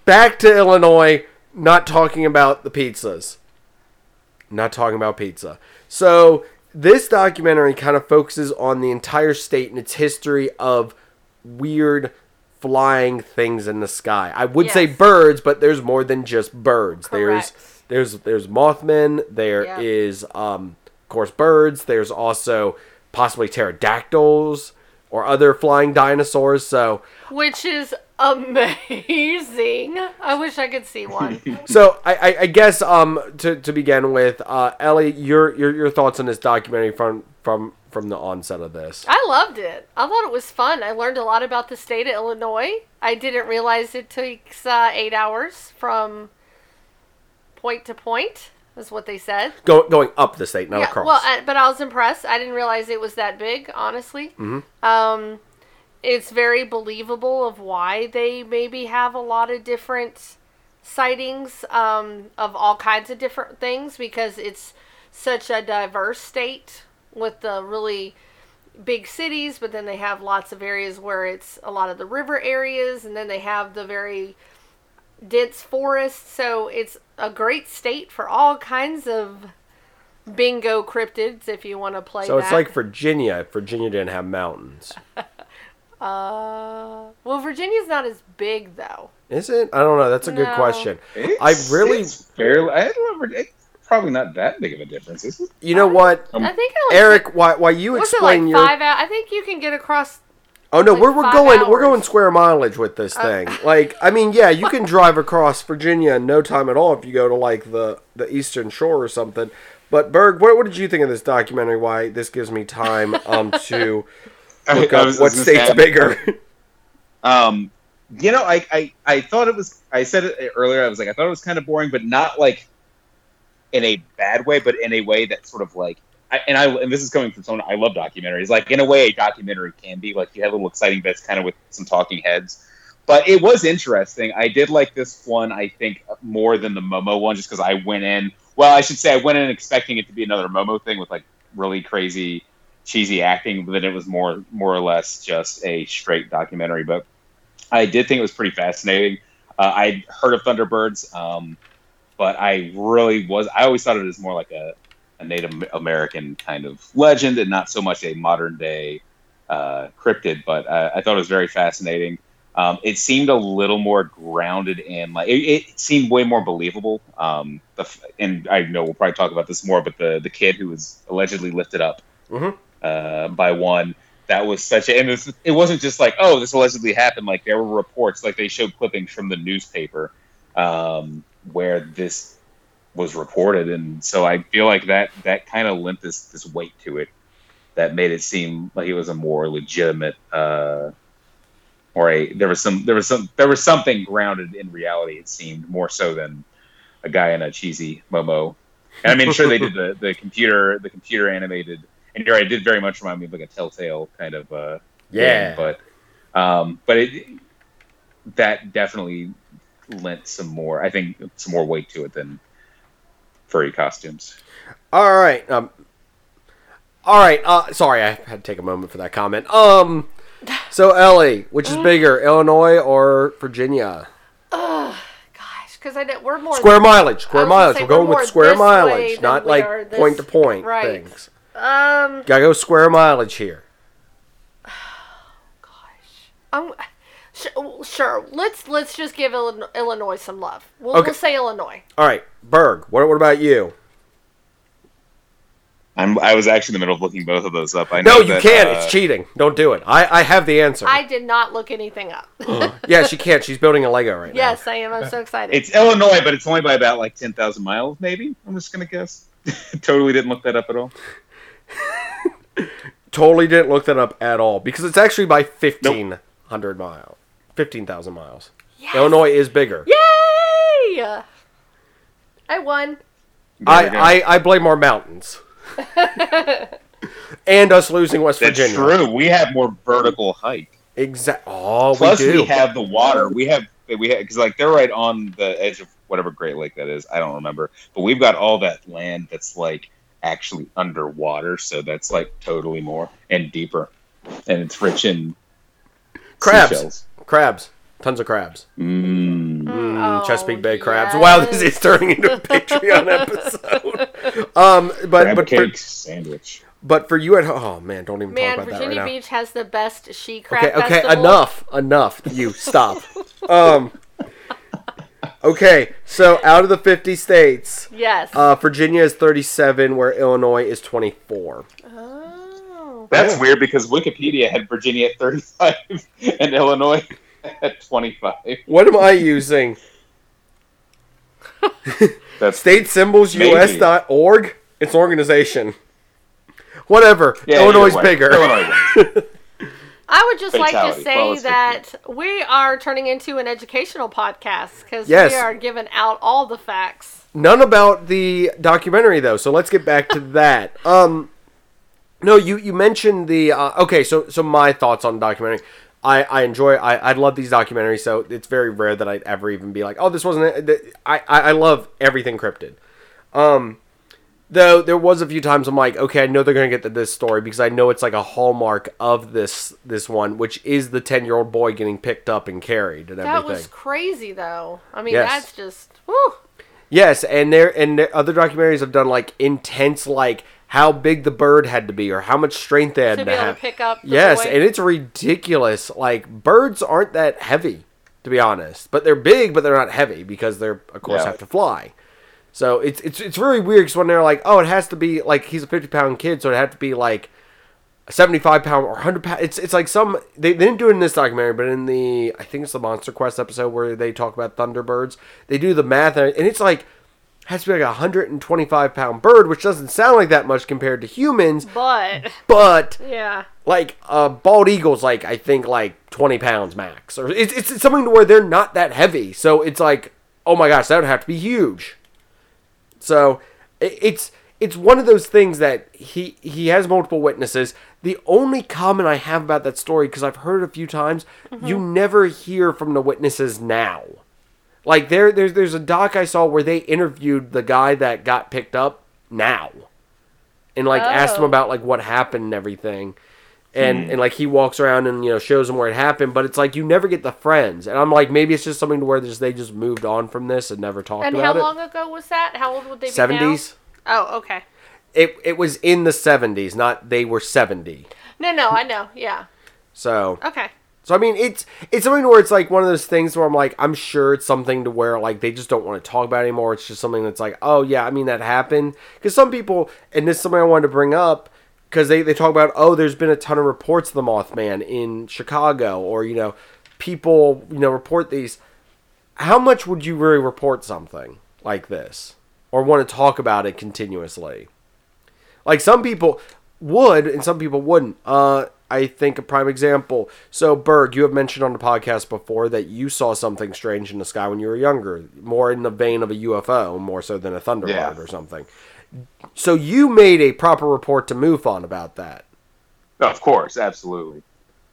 Back to Illinois. Not talking about the pizzas. Not talking about pizza. So this documentary kind of focuses on the entire state and its history of weird flying things in the sky. I would say birds, but there's more than just birds. There's Correct. there's there's Mothmen. There Yeah. is um of course birds. There's also possibly pterodactyls or other flying dinosaurs. So Which is amazing. I wish I could see one. So I, I, I guess um to, to begin with, uh, Ellie, your, your your thoughts on this documentary from from from the onset of this. I loved it. I thought it was fun. I learned a lot about the state of Illinois. I didn't realize it takes uh, eight hours from point to point. Is what they said. Go, going up the state, not yeah. across. Well, I, but I was impressed. I didn't realize it was that big. Honestly. Um, it's very believable of why they maybe have a lot of different sightings um, of all kinds of different things because it's such a diverse state with the really big cities, but then they have lots of areas where it's a lot of the river areas, and then they have the very dense forest. So it's a great state for all kinds of bingo cryptids if you want to play so that. it's like Virginia. Virginia didn't have mountains, Uh, well, Virginia's not as big though. is it? I don't know. That's a good No. question. It's, I really- it's fairly. I don't remember. It's probably not that big of a difference, is it? You know what, Um, I think it only Eric? Why why you What's it like explain your? five out? I think you can get across. Oh no, like we're, we're five going we're hours? going square mileage with this Uh, thing. like, I mean, yeah, you can drive across Virginia in no time at all if you go to like the the Eastern Shore or something. But Berg, what, what did you think of this documentary? Why this gives me time um to look I- up I what state's bigger. Um, you know, I, I I thought it was. I said it earlier. I was like, I thought it was kind of boring, but not like in a bad way, but in a way that sort of like. I, and I and this is coming from someone I love documentaries. Like in a way, a documentary can be like you have little exciting bits, kind of with some talking heads. But it was interesting. I did like this one. I think more than the Momo one, just because I went in. Well, I should say I went in expecting it to be another Momo thing with like really crazy, cheesy acting, but then it was more more or less just a straight documentary. But I did think it was pretty fascinating. Uh, I'd heard of Thunderbirds, um, but I really was. I always thought of it as more like a, a Native American kind of legend, and not so much a modern day uh, cryptid. But I thought it was very fascinating. Um, it seemed a little more grounded in like it, it seemed way more believable. Um, the, and I know we'll probably talk about this more, but the the kid who was allegedly lifted up Mhm. Uh, by one. That was such a and it, was, it wasn't just like oh this allegedly happened. Like there were reports like they showed clippings from the newspaper um, where this was reported. And so i feel like that that kind of lent this this weight to it that made it seem like it was a more legitimate uh, or a there was some there was some there was something grounded in reality it seemed more so than a guy in a cheesy momo. And i mean sure they did the, the computer the computer animated and you're right, it did very much remind me of like a telltale kind of uh yeah, game, but um but it that definitely lent some more i think some more weight to it than furry costumes all right. Um, all right. Uh, sorry, I had to take a moment for that comment. Um, so Ellie, which is bigger, Illinois or Virginia? Gosh, because I did, we're more Square mileage. Square I was gonna mileage. We're going we're more with square mileage, not like are this- point to point right. things. Um, Gotta go square mileage here. Gosh. I'm, sh- sure. Let's let's just give Illinois, Illinois some love. We'll, Okay. we'll say Illinois. All right, Berg. What, what about you? i'm i was actually in the middle of looking both of those up i No, you that, can't. uh, it's cheating. Don't do it. I, I have the answer. I did not look anything up. yeah, she can't. She's building a Lego right now. yes, I am. I'm so excited. it's illinois but it's only by about like 10000 miles maybe i'm just gonna guess totally didn't look that up at all Totally didn't look that up at all because it's actually by fifteen hundred miles, fifteen thousand miles. Yes! Illinois is bigger. Yay! I won. I, There we go. I I blame our mountains and us losing West That's Virginia. true. We have more vertical height. exactly Oh, Plus, we we, have the water. We have we have because like they're right on the edge of whatever Great Lake that is. I don't remember, but we've got all that land that's like actually underwater, so that's like totally more and deeper, and it's rich in crabs. seashells. Crabs. Tons of crabs. Mm. Mm, Oh, Chesapeake Bay crabs. Wow, this is turning into a Patreon episode. Um, but Crab but for, cake sandwich. but for you at home, oh man, don't even Man, talk about Virginia that right Beach has the best she crab. Okay, okay, festival. enough, enough. You stop. um, okay, so out of the fifty states, Yes. uh, Virginia is thirty-seven, where Illinois is twenty-four. oh. That's Yeah. weird because Wikipedia had Virginia at 35 and Illinois at 25. What am I using? That's StateSymbolsUS.org. It's organization. Whatever. yeah, Illinois is bigger. Illinois wins. I would just like to say Flawless that we are turning into an educational podcast because Yes. we are giving out all the facts. None about the documentary though, so let's get back to that. Um, no, you you mentioned the uh, okay. So so my thoughts on the documentary. I, I enjoy I, I love these documentaries so it's very rare that I'd ever even be like oh this wasn't it. I, I I love everything cryptid um though there was a few times I'm like okay I know they're gonna get to this story because I know it's like a hallmark of this this one which is the 10 year old boy getting picked up and carried and That everything was crazy, though. I mean, Yes. that's just whew. Yes, and there and there, other documentaries have done like intense, like how big the bird had to be or how much strength they had to to, able have. to pick up. The yes, boy. and it's ridiculous. Like birds aren't that heavy, to be honest, but they're big, but they're not heavy because they're of course Yeah. have to fly. So it's it's it's really weird because when they're like, oh, it has to be like he's a fifty pound kid, so it had to be like. a 75 pound or 100 pound. It's it's like some they, they didn't do it in this documentary but in the i think it's the monster quest episode where they talk about thunderbirds they do the math and it's like has to be like a 125 pound bird which doesn't sound like that much compared to humans. But. But yeah, like a bald eagle's like i think like 20 pounds max or it's, it's, it's something to where they're not that heavy. So it's like oh my gosh that would have to be huge so it's it's one of those things that he he has multiple witnesses. The only comment i have about that story because i've heard it a few times mm-hmm. you never hear from the witnesses now. Like there there's there's a doc i saw where they interviewed the guy that got picked up now and like asked him Oh. about like what happened and everything and hmm. and like he walks around and you know shows them where it happened but it's like you never get the friends and i'm like maybe it's just something to where just they just moved on from this and never talked and how about it how long ago was that? How old would they be 70s now? Oh, okay. it it was in the 70s not they were 70 No, no, I know. Yeah. so Okay. so i mean it's it's something where it's like one of those things where i'm like i'm sure it's something to where like they just don't want to talk about it anymore it's just something that's like oh yeah i mean that happened because some people and this is something i wanted to bring up because they, they talk about oh there's been a ton of reports of the mothman in chicago or you know people you know report these. How much would you really report something like this or want to talk about it continuously? Like some people would and some people wouldn't. Uh i think a prime example. So berg you have mentioned on the podcast before that you saw something strange in the sky when you were younger more in the vein of a ufo more so than a thunderbird Yeah. or something so you made a proper report to MUFON about that Of course, absolutely.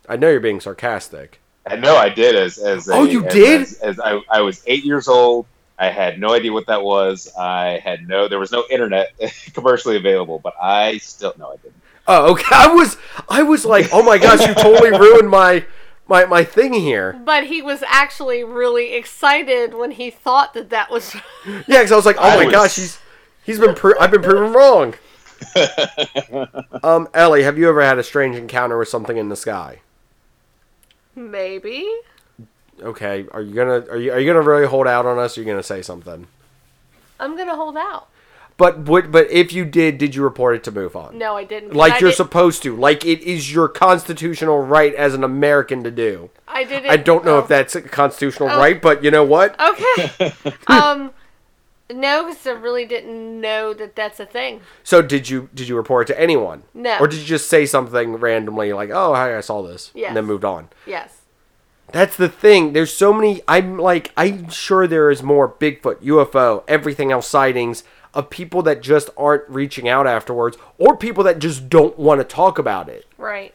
i know you're being sarcastic I know I did as as a, Oh, you as, did? as, as I, I was eight years old. I had no idea what that was. I had no there was no internet commercially available, but I still no I didn't. oh okay i was i was like oh my gosh you totally ruined my my my thing here But he was actually really excited when he thought that that was. yeah because i was like oh I my was- gosh he's he's been pro- i've been proven wrong Um, Ellie, have you ever had a strange encounter with something in the sky? Maybe. Okay, are you gonna are you are you gonna really hold out on us? Or are you gonna say something? I'm gonna hold out. But would but if you did, did you report it to MUFON? No, I didn't. Like I you're did- supposed to. Like it is your constitutional right as an American to do. I didn't. I don't know oh. if that's a constitutional Oh. right, but you know what? Okay. um, No, because I really didn't know that that's a thing. So did you did you report it to anyone? No. Or did you just say something randomly like, "Oh, hi, I saw this," Yes. and then moved on? Yes. That's the thing. There's so many. I'm like, I'm sure there is more Bigfoot, UFO, everything else sightings of people that just aren't reaching out afterwards, or people that just don't want to talk about it. Right.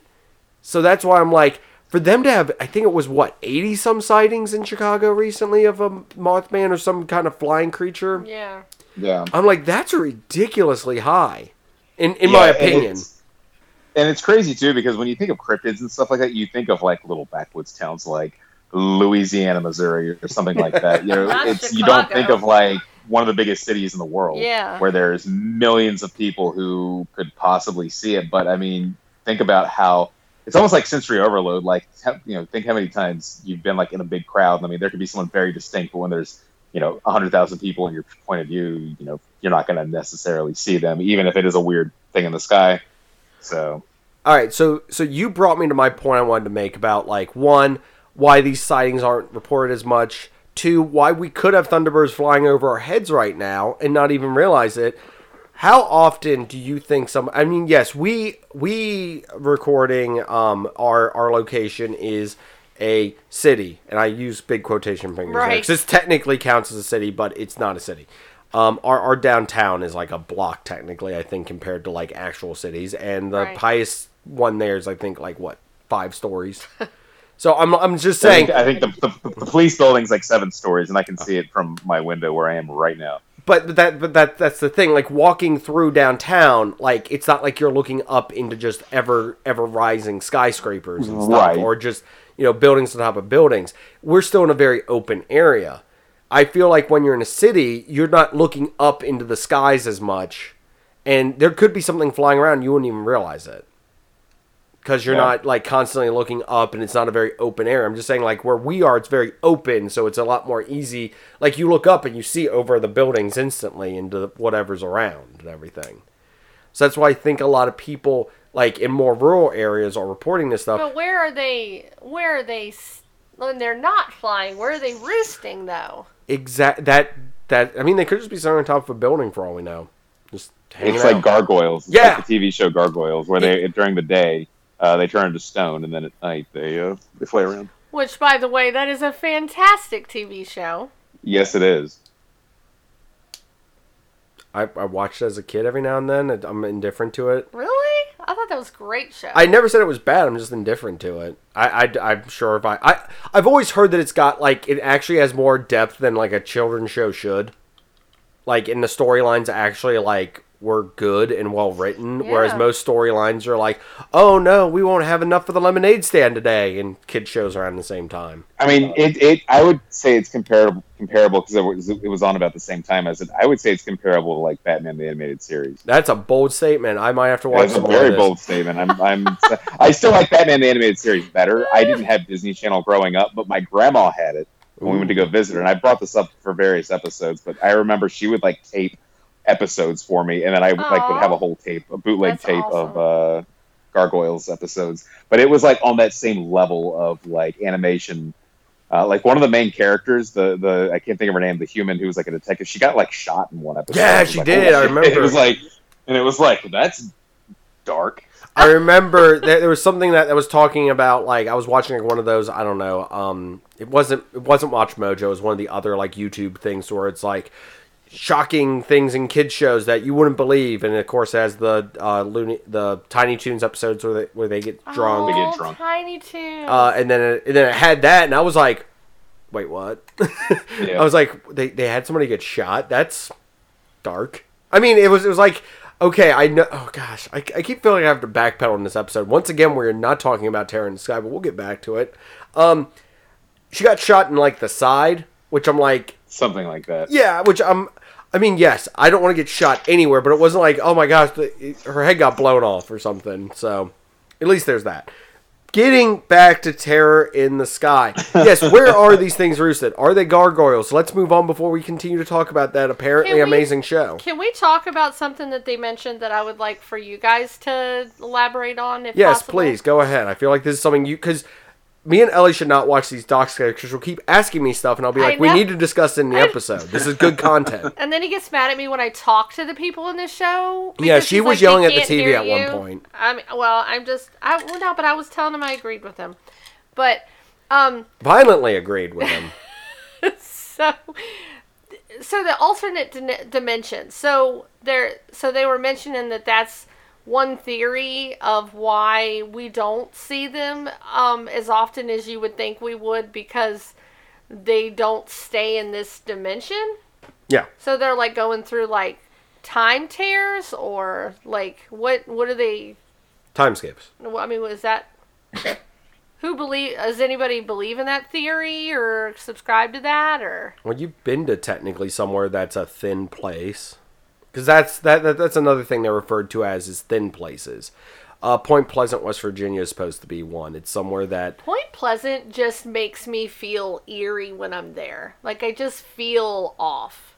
So that's why I'm like, for them to have, I think it was what, 80 some sightings in Chicago recently of a Mothman or some kind of flying creature. Yeah. Yeah. I'm like, that's ridiculously high, in in Yeah, my and opinion. it's- And it's crazy too because when you think of cryptids and stuff like that, you think of like little backwoods towns like Louisiana, Missouri, or something like that. You know, it's you don't think of like one of the biggest cities in the world, Yeah. where there's millions of people who could possibly see it. But I mean, think about how it's almost like sensory overload. Like you know, think how many times you've been like in a big crowd. I mean, there could be someone very distinct, but when there's you know hundred thousand people in your point of view, you know, you're not going to necessarily see them, even if it is a weird thing in the sky. So All right, so so you brought me to my point I wanted to make about like one, why these sightings aren't reported as much. Two, why we could have Thunderbirds flying over our heads right now and not even realize it. How often do you think some? I mean, yes, we we recording um our our location is a city, and I use big quotation fingers there, Right. 'cause this technically counts as a city, but it's not a city. Um, our, our downtown is like a block technically, I think, compared to like actual cities, and the Right. highest one there is I think like what five stories. so I'm I'm just I saying, think, I think the, the, the police building's like seven stories, and I can see it from my window where I am right now. But that but that that's the thing. Like walking through downtown, like it's not like you're looking up into just ever ever rising skyscrapers and stuff, Right. or just you know buildings on top of buildings. We're still in a very open area. I feel like when you're in a city, you're not looking up into the skies as much, and there could be something flying around you wouldn't even realize it because you're Yeah. not like constantly looking up and it's not a very open area. I'm just saying like where we are, it's very open, so it's a lot more easy. Like you look up and you see over the buildings instantly into whatever's around and everything. So that's why I think a lot of people like in more rural areas are reporting this stuff. But where are they? Where are they? s- When they're not flying, where are they roosting though? Exact that that I mean they could just be sitting on top of a building for all we know, just hanging It's out. like gargoyles. It's Yeah. like the TV show Gargoyles, where they during the day uh, they turn into stone, and then at night they uh, they fly around. Which, by the way, that is a fantastic TV show. Yes, it is. I, I watched it as a kid every now and then. I'm indifferent to it. Really? I thought that was a great show. I never said it was bad. I'm just indifferent to it. I, I am sure if I, I I've always heard that it's got like it actually has more depth than like a children's show should. Like in the storylines, actually like were good and well written, whereas most storylines are like, oh no, we won't have enough for the lemonade stand today, and kid shows around the same time. I mean, it, it. I would say it's comparable comparable because it was it was on about the same time as it. I would say it's comparable to like Batman the animated series. That's a bold statement. I might have to watch That's a some of very this. bold statement. I'm, I'm, I still like Batman the animated series better. I didn't have Disney Channel growing up, but my grandma had it when we went to go visit her. And I brought this up for various episodes, but I remember she would like tape episodes for me, and then I would, like would have a whole tape, a bootleg That's tape awesome. of uh, Gargoyles episodes. But it was like on that same level of like animation. Uh, like one of the main characters, the the I can't think of her name, the human who was like a detective. She got like shot in one episode. Yeah, she like, did, "Oh, I remember. It was like, and it was like that's dark. I remember that there was something that, that was talking about like I was watching like one of those I don't know um it wasn't it wasn't WatchMojo it was one of the other like YouTube things where it's like shocking things in kids shows that you wouldn't believe and of course has the uh Looney the Tiny Toons episodes where they where they get drunk They get Oh, drunk. Tiny Toons. uh and then it, and then it had that and I was like wait what Yeah. I was like they they had somebody get shot that's dark I mean it was it was like okay I know oh gosh I, I keep feeling I have to backpedal in this episode once again we're not talking about Terror in the Sky but we'll get back to it um she got shot in like the side which I'm like Something like that. yeah which I'm I mean yes I don't want to get shot anywhere but it wasn't like oh my gosh the, her head got blown off or something so at least there's that Getting back to Terror in the Sky. Yes, where are these things roosted? Are they gargoyles? Let's move on before we continue to talk about that apparently we- amazing show. Can we talk about something that they mentioned that I would like for you guys to elaborate on? If Yes, possible? please go ahead. I feel like this is something you because me and Ellie should not watch these docs together because she'll keep asking me stuff, and I'll be like, "We need to discuss it in the episode. This is good content." And then he gets mad at me when I talk to the people in this show. Yeah, she was like, yelling at the TV at one point. I mean, well, I'm just, I well, no, but I was telling him I agreed with him, but um, Violently agreed with him. so so the alternate dimension. So there, so they were mentioning that that's one theory of why we don't see them um, as often as you would think we would because they don't stay in this dimension. Yeah. So they're like going through like time tears or like what what are they Timescapes. I mean was that who believe does anybody believe in that theory or subscribe to that or Well, you've been to technically somewhere that's a thin place, because that's that, that that's another thing they're referred to as is thin places. Uh, Point Pleasant, West Virginia, is supposed to be one. It's somewhere that Point Pleasant just makes me feel eerie when I'm there. Like I just feel off.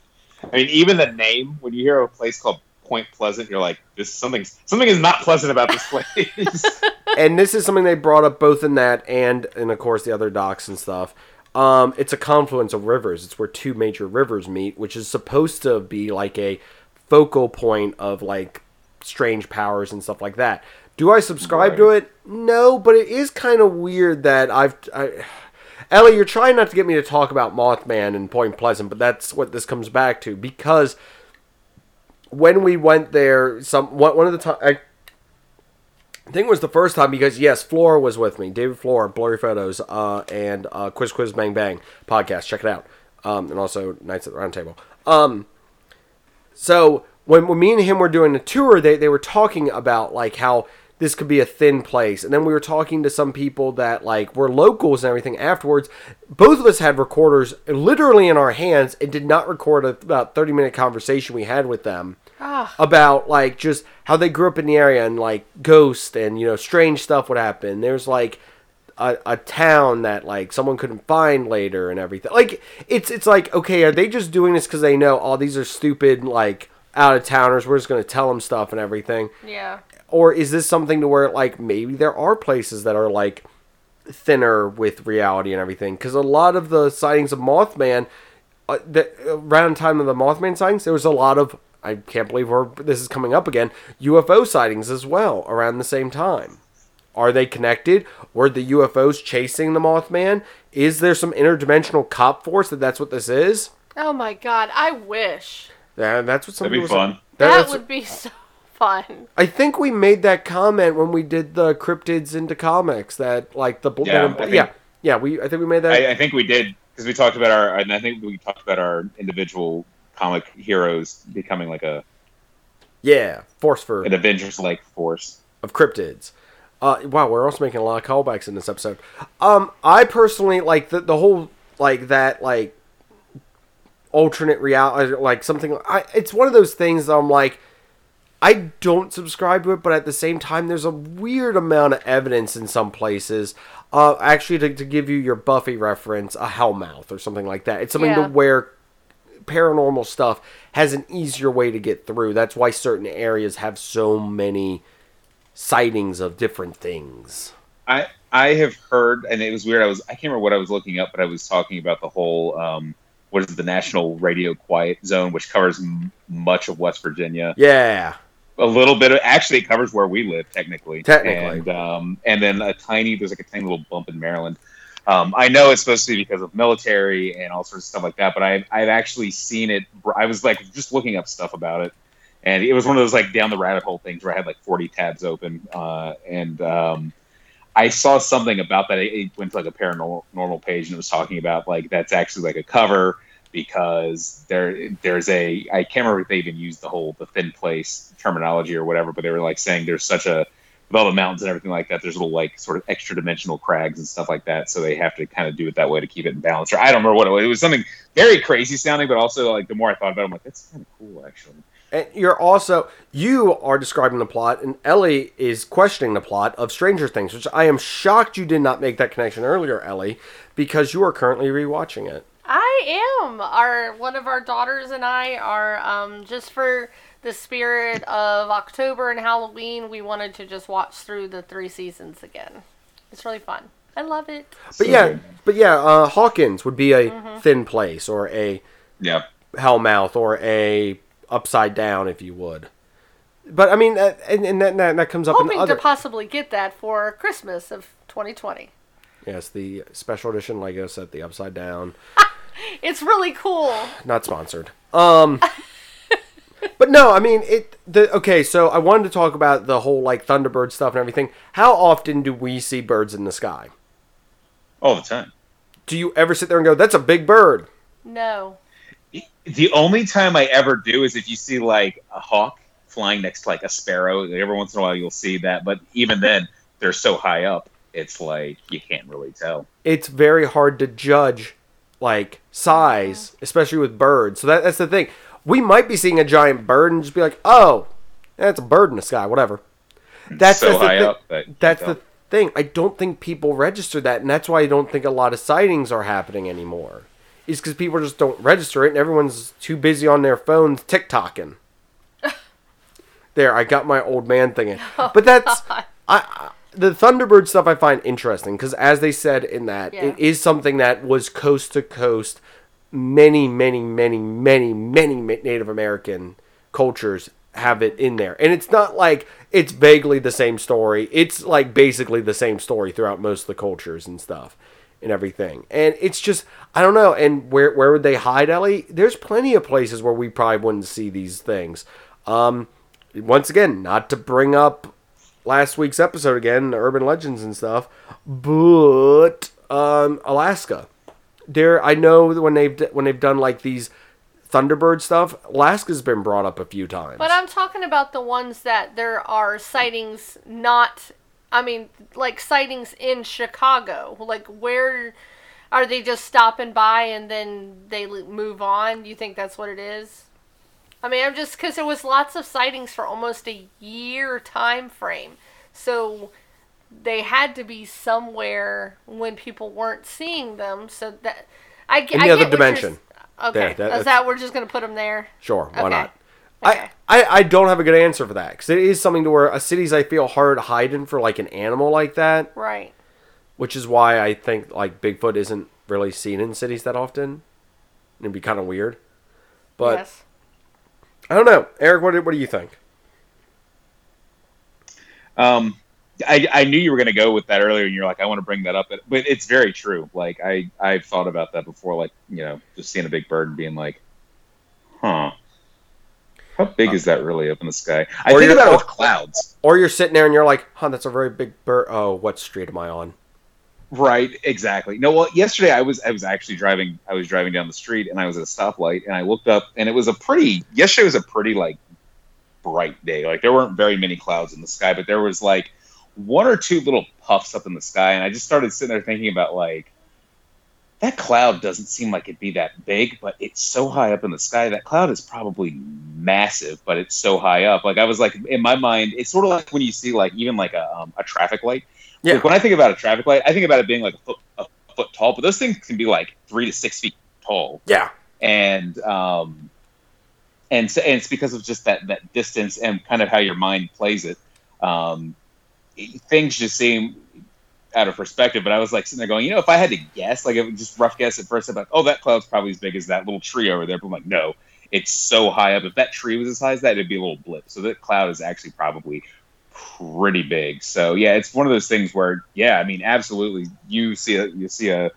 I mean, even the name when you hear a place called Point Pleasant, you're like, this something something is not pleasant about this place. and this is something they brought up both in that and and of course the other docs and stuff. Um, it's a confluence of rivers. It's where two major rivers meet, which is supposed to be like a focal point of like strange powers and stuff like that. Do I subscribe to it? No, but it is kind of weird that I've. I, Ellie, you're trying not to get me to talk about Mothman and Point Pleasant, but that's what this comes back to because when we went there, some one, one of the time. I, I think it was the first time because yes, Flora was with me. David Flora, Blurry Photos, uh, and uh, Quiz Quiz Bang Bang podcast. Check it out. Um, and also Nights at the Round Table. Um, so when, when me and him were doing a tour, they, they were talking about like how this could be a thin place. And then we were talking to some people that like were locals and everything afterwards. Both of us had recorders literally in our hands and did not record a about 30 minute conversation we had with them Ah, about like just how they grew up in the area and like ghosts and you know strange stuff would happen. There's like a, a town that like someone couldn't find later and everything. Like it's it's like okay, are they just doing this because they know oh these are stupid like out of towners? We're just gonna tell them stuff and everything, yeah. or is this something to where like maybe there are places that are like thinner with reality and everything? Because a lot of the sightings of Mothman, uh, the, around time of the Mothman sightings, there was a lot of I can't believe we're, this is coming up again UFO sightings as well around the same time. Are they connected? Were the UFOs chasing the Mothman? Is there some interdimensional cop force that that's what this is? Oh my god, I wish. Yeah, that's what some That'd be people say. fun. That- That would be so fun. I think we made that comment when we did the cryptids into comics. That like the bl- Yeah, men think- yeah, yeah. We I think we made that. I, I think we did because we talked about our, and I think we talked about our individual comic heroes becoming like a yeah, force for an Avengers-like force. of cryptids. Uh, wow, we're also making a lot of callbacks in this episode. Um, I personally like the the whole like that like alternate reality, like something. I it's one of those things. That I'm like, I don't subscribe to it, but at the same time, there's a weird amount of evidence in some places. Uh, actually, to, to give you your Buffy reference, a Hellmouth or something like that. It's something Yeah. to where paranormal stuff has an easier way to get through. That's why certain areas have so many sightings of different things. I I have heard, and it was weird. I was I can't remember what I was looking up, but I was talking about the whole um, what is it, the National Radio Quiet Zone, which covers m- much of West Virginia. Yeah. A little bit of actually it covers where we live technically. Technically. and um, and then a tiny there's like a tiny little bump in Maryland. Um, I know it's supposed to be because of military and all sorts of stuff like that, but I've I've actually seen it. I was like just looking up stuff about it, and it was one of those like down the rabbit hole things where I had like 40 tabs open, uh, and um, I saw something about that. It, went to like a paranormal page and it was talking about like that's actually like a cover because there there's a I can't remember if they even used the whole the thin place terminology or whatever, but they were like saying there's such a with all the mountains and everything like that, there's little like sort of extra dimensional crags and stuff like that. So they have to kind of do it that way to keep it in balance. Or I don't remember what it was. It was something very crazy sounding, but also like the more I thought about it, I'm like, that's kind of cool actually. And you're also you are describing the plot, and Ellie is questioning the plot of Stranger Things, which I am shocked you did not make that connection earlier, Ellie, because you are currently rewatching it. I am. Our one of our daughters and I are um, just for the spirit of October and Halloween. We wanted to just watch through the three seasons again. It's really fun. I love it. But yeah, but yeah, uh, Hawkins would be a thin place or a Yeah. Hellmouth or a upside down, if you would. But I mean, uh, and, and that, that that comes up in Hoping other. to possibly get that for Christmas of 2020. yes, the special edition Lego set, the upside down. It's really cool. Not sponsored. Um, but no, I mean it. The okay, so I wanted to talk about the whole like Thunderbird stuff and everything. How often do we see birds in the sky? All the time. Do you ever sit there and go, "That's a big bird"? No. The only time I ever do is if you see like a hawk flying next to like a sparrow. Every once in a while you'll see that, but even then they're so high up, it's like you can't really tell. it's very hard to judge like size, especially with birds. So that, that's the thing. We might be seeing a giant bird and just be like, "Oh, that's a bird in the sky, whatever." That's so that's the high thi- up that That's the thing. I don't think people register that, and that's why I don't think a lot of sightings are happening anymore. Is because people just don't register it, and everyone's too busy on their phones TikToking. there, I got my old man thinking, oh, but that's I, I the Thunderbird stuff I find interesting because as they said in that, Yeah. it is something that was coast to coast. Many, many, many, many, many Native American cultures have it in there, and it's not like it's vaguely the same story. It's like basically the same story throughout most of the cultures and stuff and everything. And it's just I don't know. And where where would they hide, Ellie? There's plenty of places where we probably wouldn't see these things. Um, once again, not to bring up last week's episode again, urban legends and stuff, but um, Alaska. There, I know when they've when they've done like these Thunderbird stuff, Alaska's been brought up a few times. But I'm talking about the ones that there are sightings not I mean like sightings in Chicago. Like where are they just stopping by and then they move on? Do you think that's what it is? I mean, I'm just cuz there was lots of sightings for almost a year time frame. So they had to be somewhere when people weren't seeing them so that I, In I the other get what you're dimension. Okay. There, that's- that we're just going to put them there? Sure, why Okay. not? Okay. I, I, I don't have a good answer for that because it is something to where a city's I feel hard hiding for like an animal like that, Right. which is why I think like Bigfoot isn't really seen in cities that often. It'd be kind of weird, but yes. I don't know, Eric. What do, what do you think? Um, I, I knew you were going to go with that earlier, and you're like, I want to bring that up, but it's very true. Like I I've thought about that before, like you know, just seeing a big bird and being like, huh, how big is that really up in the sky? I Or think about it with clouds. Or you're sitting there and you're like, huh, that's a very big bird. Oh, what street am I on? Right, exactly. No, well, yesterday I was I was actually driving I was driving down the street and I was at a stoplight and I looked up and it was a pretty yesterday was a pretty like bright day. Like there weren't very many clouds in the sky, but there was like one or two little puffs up in the sky and I just started sitting there thinking about like that cloud doesn't seem like it'd be that big, but it's so high up in the sky. That cloud is probably massive, but it's so high up. Like I was like in my mind, it's sort of like when you see like even like a um, a traffic light. Yeah. Like when I think about a traffic light, I think about it being like a foot, a foot tall, but those things can be like three to six feet tall, Yeah, and um, and so, and it's because of just that that distance and kind of how your mind plays it. Um, things just seem out of perspective. But I was like sitting there going, you know, if I had to guess, like if just rough guess at first, I'm like, oh that cloud's probably as big as that little tree over there. But I'm like, no, it's so high up. If that tree was as high as that, it'd be a little blip. So that cloud is actually probably pretty big. So yeah, it's one of those things where yeah, I mean, absolutely, you see a you see a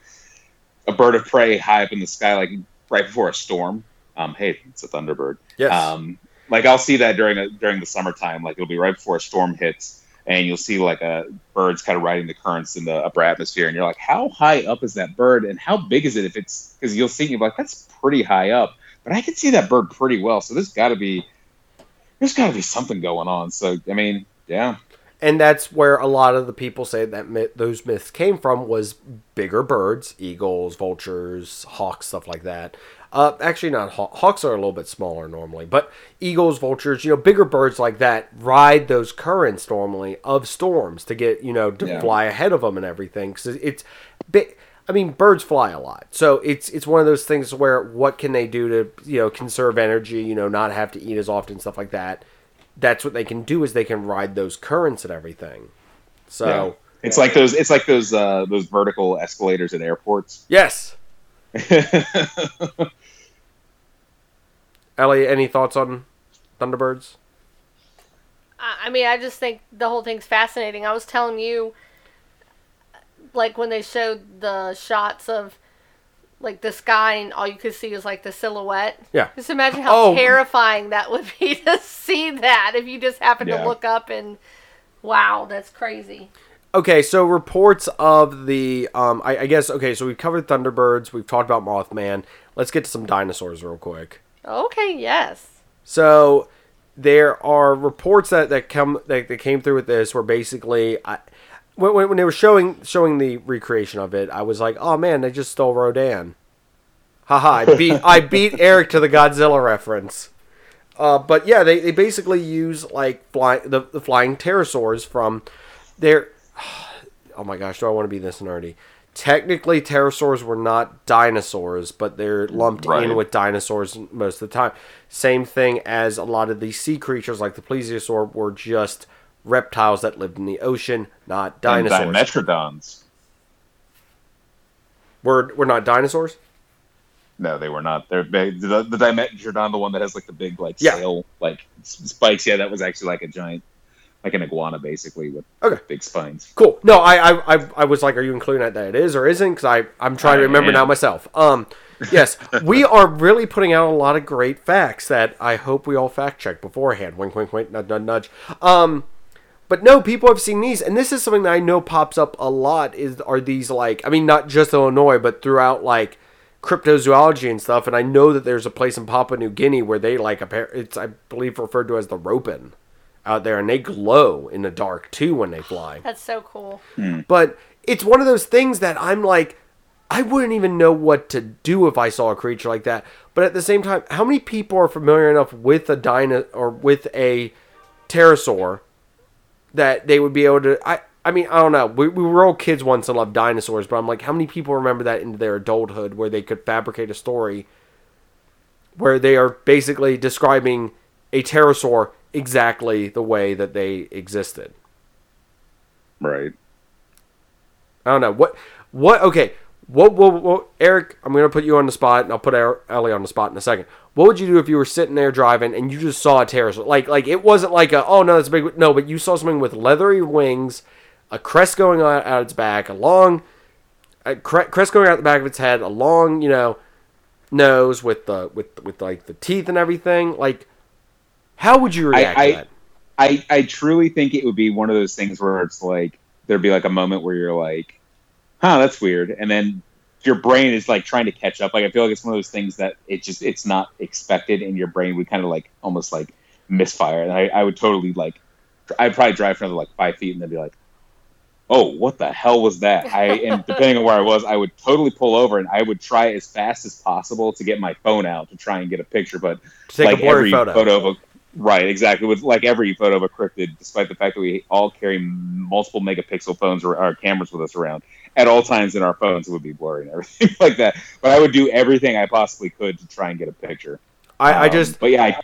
a bird of prey high up in the sky, like right before a storm. Um, hey, it's a thunderbird. yes. Um, like I'll see that during a, during the summertime. Like it'll be right before a storm hits, and you'll see like a birds kind of riding the currents in the upper atmosphere, and you're like, how high up is that bird, and how big is it? If it's because you'll see, you're like, that's pretty high up, but I can see that bird pretty well. So there's got to be there's got to be something going on. So I mean, yeah, and that's where a lot of the people say that myth, those myths came from was bigger birds, eagles, vultures, hawks, stuff like that. Uh, actually, not haw- hawks are a little bit smaller normally, but eagles, vultures, you know, bigger birds like that ride those currents normally of storms to get you know to Yeah. fly ahead of them and everything. Because it's big. I mean, birds fly a lot, so it's it's one of those things where what can they do to you know conserve energy, you know, not have to eat as often, stuff like that that's what they can do is they can ride those currents and everything. So It's like those. It's like those. Uh, those vertical escalators at airports. Yes. Ellie, any thoughts on Thunderbirds? I I mean, I just think the whole thing's fascinating. I was telling you, like when they showed the shots of like the sky and all you could see was like the silhouette. Yeah. Just imagine how Oh. terrifying that would be to see that if you just happen Yeah. to look up and wow, that's crazy. Okay, so reports of the, um, I, I guess, okay, so we've covered Thunderbirds, we've talked about Mothman. Let's get to some dinosaurs real quick. Okay, yes. So there are reports that, that come that, that came through with this where basically I when, when they were showing showing the recreation of it, I was like, oh man, they just stole Rodan. Haha, I beat I beat Eric to the Godzilla reference. Uh, but yeah, they, they basically use like fly, the, the flying pterosaurs from their. Oh my gosh, do I want to be this nerdy? Technically, pterosaurs were not dinosaurs, but they're lumped Right. in with dinosaurs most of the time. Same thing as a lot of these sea creatures, like the plesiosaur, were just reptiles that lived in the ocean, not dinosaurs. And. Dimetrodons. Were were not dinosaurs? No, they were not. They're. The, the Dimetrodon, the one that has like the big like Yeah. sail like spikes. Yeah, that was actually like a giant, like an iguana basically with Okay. big spines. Cool. No, I, I, I, I was like, are you including that that it is or isn't? Because I, I'm trying to remember am. now myself. Um, yes, we are really putting out a lot of great facts that I hope we all fact check beforehand. Wink, wink, wink, nudge, nudge, nudge. Um, but no, people have seen these, and this is something that I know pops up a lot. Is are these like? I mean, not just Illinois, but throughout like cryptozoology and stuff. And I know that there's a place in Papua New Guinea where they like appar- it's I believe referred to as the ropen out there, and they glow in the dark too when they fly. That's so cool. Hmm. But it's one of those things that I'm like, I wouldn't even know what to do if I saw a creature like that. But at the same time, how many people are familiar enough with a dino or with a pterosaur that they would be able to? I I mean, I don't know. We, we were all kids once and loved dinosaurs, but I'm like, how many people remember that into their adulthood where they could fabricate a story where they are basically describing a pterosaur exactly the way that they existed? Right. I don't know what what okay. What, what, what Eric? I'm gonna put you on the spot, and I'll put Ellie on the spot in a second. What would you do if you were sitting there driving and you just saw a pterosaur? Like, like it wasn't like a oh no, that's a big no, but you saw something with leathery wings, a crest going out, out its back, a long, a cre- crest going out the back of its head, a long you know nose with the with with like the teeth and everything. Like, how would you react I- to that? I, I truly think it would be one of those things where it's like there'd be like a moment where you're like, huh, that's weird, and then your brain is like trying to catch up. Like I feel like it's one of those things that it just it's not expected, and your brain would kind of like almost like misfire. And I, I would totally like I'd probably drive for another like five feet and then be like, oh, what the hell was that? I and depending on where I was, I would totally pull over and I would try as fast as possible to get my phone out to try and get a picture, but take like a blurry every photo. of a right exactly with like every photo of a cryptid despite the fact that we all carry multiple megapixel phones or, or cameras with us around at all times in our phones it would be blurry and everything like that. But i would do everything i possibly could to try and get a picture. I, I Um, just but yeah I,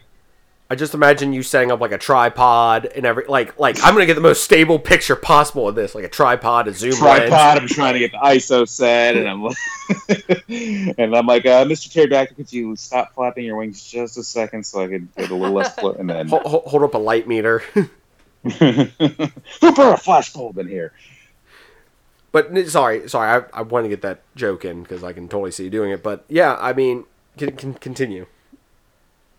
I just imagine you setting up like a tripod and every like like I'm gonna get the most stable picture possible of this, like a tripod, a zoom tripod lens. i'm trying to get the iso set and i'm like and i'm like uh, mr pterodactyl could you stop flapping your wings just a second so i could get a little less float and then Hold, hold, hold up a light meter. who put a flash bulb in here but sorry, sorry, I, I want to get that joke in because I can totally see you doing it. But yeah, I mean, can, can continue.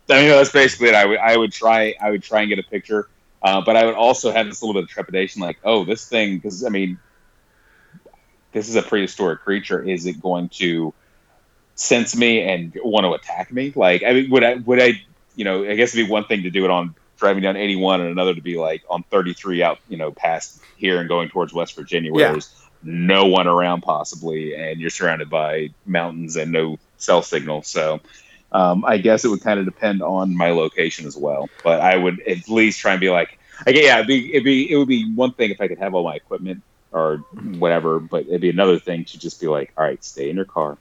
I mean, that's basically it. I would, I would try, I would try and get a picture, uh, but I would also have this little bit of trepidation, like, oh, this thing, because I mean, this is a prehistoric creature. Is it going to sense me and want to attack me? Like, I mean, would I, would I, you know, I guess it'd be one thing to do it on driving down 81, and another to be like on 33 out, you know, past here and going towards West Virginia, where Yeah. there's no one around possibly, and you're surrounded by mountains and no cell signal. So. Um, I guess it would kind of depend on my location as well, but I would at least try and be like, okay, yeah, it'd be, it'd be, it would be one thing if I could have all my equipment or whatever, but it'd be another thing to just be like, all right, stay in your car,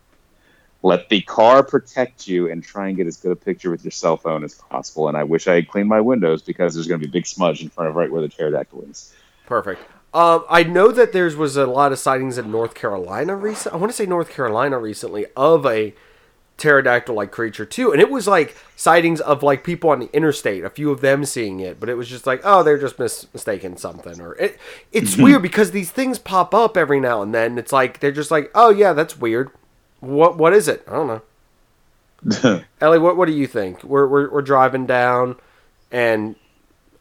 let the car protect you, and try and get as good a picture with your cell phone as possible. And I wish I had cleaned my windows because there's going to be a big smudge in front of right where the pterodactyl is. Perfect. Um, I know that there was a lot of sightings in North Carolina recent. I want to say North Carolina recently of a pterodactyl-like creature too, and it was like sightings of like people on the interstate, a few of them seeing it, but it was just like, oh, they're just mis- mistaken something, or it. It's weird because these things pop up every now and then. It's like they're just like, oh yeah, that's weird. What what is it? I don't know. Ellie, what what do you think? We're we're, we're driving down, and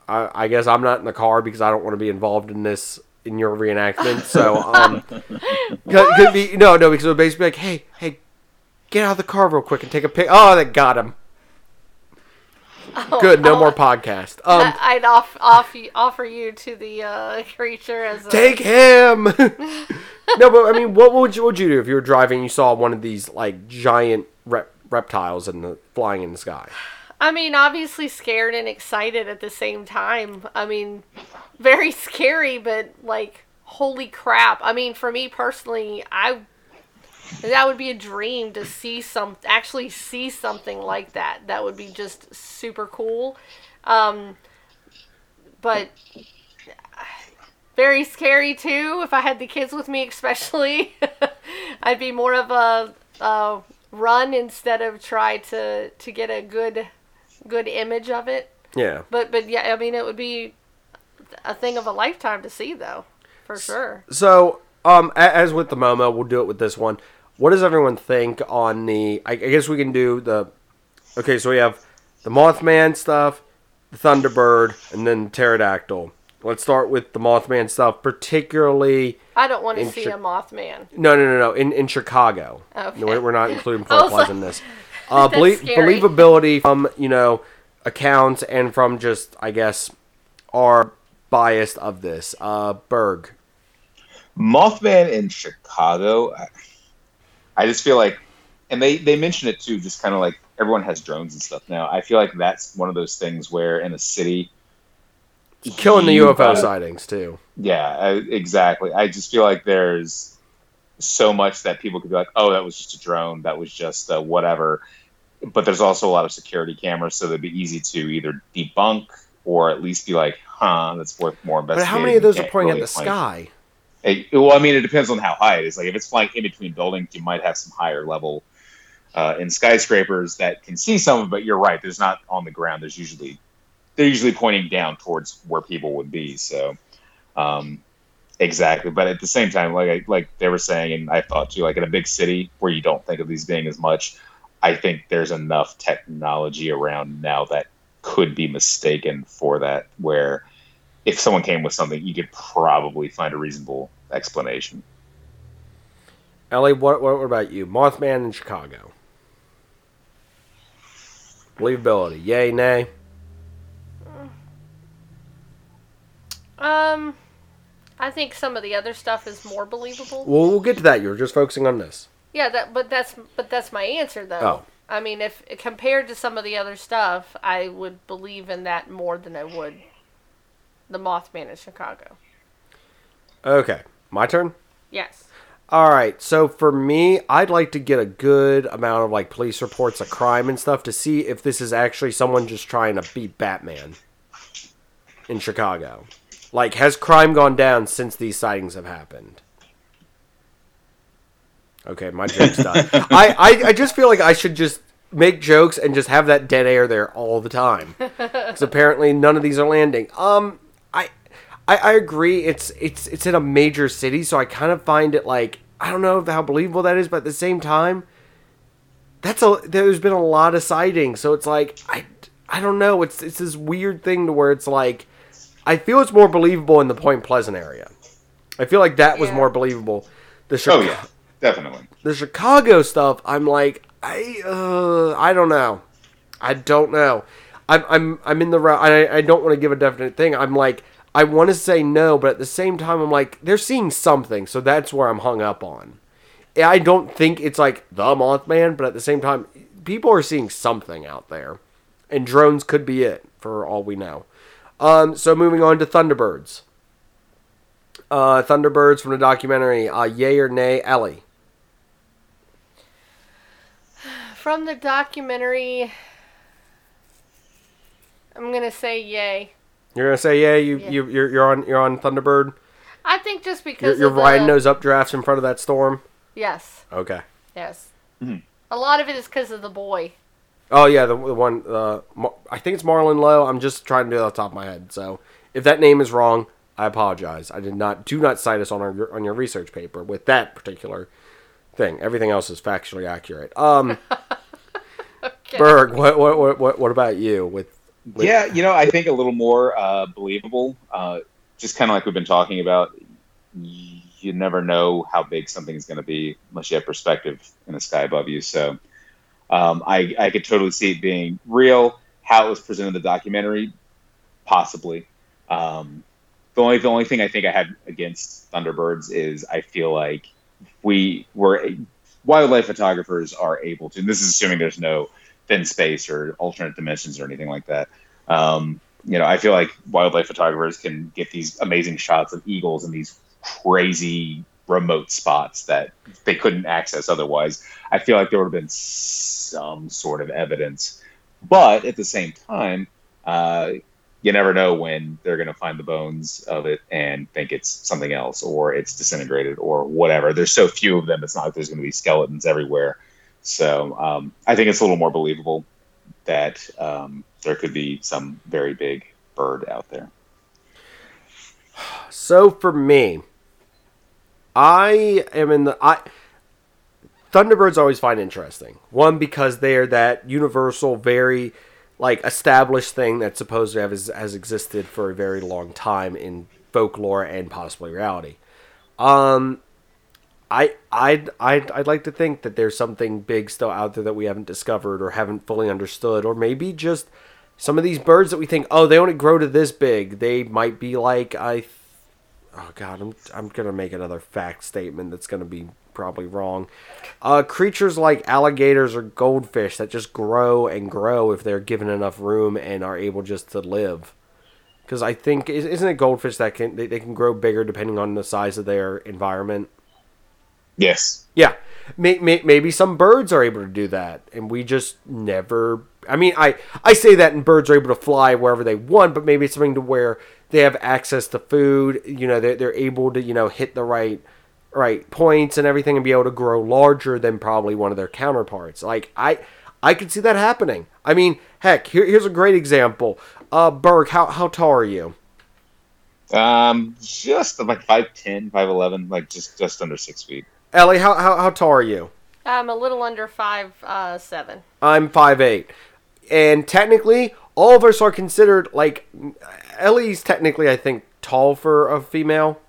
I, I guess I'm not in the car because I don't want to be involved in this in your reenactment. So um, could, could be no no because it would basically be like, hey hey, get out of the car real quick and take a pic. Oh, they got him. Good, no oh, more podcast. Um, I, I'd off, off, offer you to the uh, creature as a, take him. no, but I mean, what would you what would you do if you were driving and you saw one of these like giant rep- reptiles in the flying in the sky? I mean, obviously scared and excited at the same time. I mean, very scary, but like, holy crap. I mean, for me personally, I that would be a dream to see some actually see something like that. That would be just super cool. Um, but very scary too. If I had the kids with me, especially, I'd be more of a, a run instead of try to to get a good good image of it. Yeah. But but yeah, I mean it would be a thing of a lifetime to see though, for sure. So, um, as with the Momo, we'll do it with this one. What does everyone think on the? I, I guess we can do the. Okay, so we have the Mothman stuff, the Thunderbird, and then pterodactyl. Let's start with the Mothman stuff, particularly. I don't want to see Chi- a Mothman. No, no, no, no. In in Chicago. Okay. No, we're we're not including I Point like- in this. Uh, belie- believability from you know accounts and from just I guess our bias of this. Uh, Berg. Mothman in Chicago, I, I just feel like, and they they mention it too, just kind of like everyone has drones and stuff now. I feel like that's one of those things where in a city, Killing the UFO gotta- sightings too. Yeah, I, exactly. I just feel like there's so much that people could be like, "Oh, that was just a drone. That was just uh, whatever." But there's also a lot of security cameras, so they'd be easy to either debunk or at least be like, "Huh, that's worth more investigation. But how many of those are pointing at the find- sky? Hey, well, I mean, it depends on how high it is. Like, if it's flying in between buildings, you might have some higher level uh, in skyscrapers that can see some of. But you're right; there's not on the ground. There's usually they're usually pointing down towards where people would be. So, um, exactly. But at the same time, like like they were saying, and I thought too, like in a big city where you don't think of these being as much, I think there's enough technology around now that could be mistaken for that. Where if someone came with something, you could probably find a reasonable explanation. Ellie, what, what what about you? Mothman in Chicago. Believability, yay, nay. Um, I think some of the other stuff is more believable. Well, we'll get to that. You're just focusing on this. Yeah, that but that's but that's my answer though. Oh. I mean, if compared to some of the other stuff, I would believe in that more than I would the Mothman in Chicago. Okay, my turn. Yes. All right. So for me, I'd like to get a good amount of like police reports of crime and stuff to see if this is actually someone just trying to beat Batman in Chicago. Like, has crime gone down since these sightings have happened? Okay, my joke's done. I, I, I just feel like I should just make jokes and just have that dead air there all the time. Because apparently none of these are landing. Um, I, I, I agree. It's it's it's in a major city, so I kind of find it like I don't know how believable that is, but at the same time, that's a there's been a lot of sightings, so it's like I I don't know. It's it's this weird thing to where it's like I feel it's more believable in the Point Pleasant area. I feel like that was more believable. The Oh Chicago, yeah, definitely. the Chicago stuff, I'm like, I uh, I don't know, I don't know. I'm I'm I'm in the route. I I don't want to give a definite thing. I'm like, I want to say no, but at the same time, I'm like, they're seeing something, so that's where I'm hung up on. I don't think it's like the Mothman, but at the same time, people are seeing something out there, and drones could be it for all we know. Um, so moving on to Thunderbirds. Uh, Thunderbirds from the documentary. Uh, yay or nay, Ellie. From the documentary, I'm gonna say yay. You're gonna say yeah, you Yeah. you you're, you're on you're on Thunderbird. I think just You're, because you're of the, riding those updrafts in front of that storm. Yes, Okay. yes. Mhm. A lot of it is because of the boy. Oh yeah, the, the one. Uh, I think it's Marlon Lowe. I'm just trying to do it off the top of my head. So if that name is wrong, I apologize. I did not do not cite us on our on your research paper with that particular thing. Everything else is factually accurate. Um, Okay. Berg, what what what what, what about you with? With Yeah, you know, I think a little more uh, believable. Uh, just kind of like we've been talking about. You never know how big something's going to be unless you have perspective in the sky above you. So, um, I I could totally see it being real. How it was presented in the documentary, possibly. Um, the only the only thing I think I had against Thunderbirds is I feel like we were wildlife photographers are able to. And this is assuming there's no thin space or alternate dimensions or anything like that. Um, you know, I feel like wildlife photographers can get these amazing shots of eagles in these crazy remote spots that they couldn't access otherwise. I feel like there would have been some sort of evidence, but at the same time, uh, you never know when they're going to find the bones of it and think it's something else or it's disintegrated or whatever. There's so few of them, it's not like there's going to be skeletons everywhere. So um, I think it's a little more believable that um, there could be some very big bird out there. So for me, I am in the I. Thunderbirds always find interesting. One because they are that universal, very like established thing that's supposed to have has, has existed for a very long time in folklore and possibly reality. Um, I I'd, I'd I'd like to think that there's something big still out there that we haven't discovered or haven't fully understood, or maybe just some of these birds that we think, oh, they only grow to this big. They might be like I oh god i'm i'm gonna make another fact statement that's gonna be probably wrong. Uh creatures like alligators or goldfish that just grow and grow if they're given enough room and are able just to live. Because i think is- isn't it goldfish that can they, they can grow bigger depending on the size of their environment Yes. yeah, may, may, maybe some birds are able to do that, and we just never. I mean, I I say that, and birds are able to fly wherever they want, but maybe it's something to where they have access to food. You know, they're they're able to you know hit the right right points and everything, and be able to grow larger than probably one of their counterparts. Like I I could see that happening. I mean, heck, here, here's a great example. Uh, Berg, how how tall are you? Um, just like 5'10, 5'11, like just, just under six feet. Ellie, how how, how tall are you? I'm a little under five uh, seven. I'm five eight, And technically, all of us are considered like Ellie's technically I think tall for a female.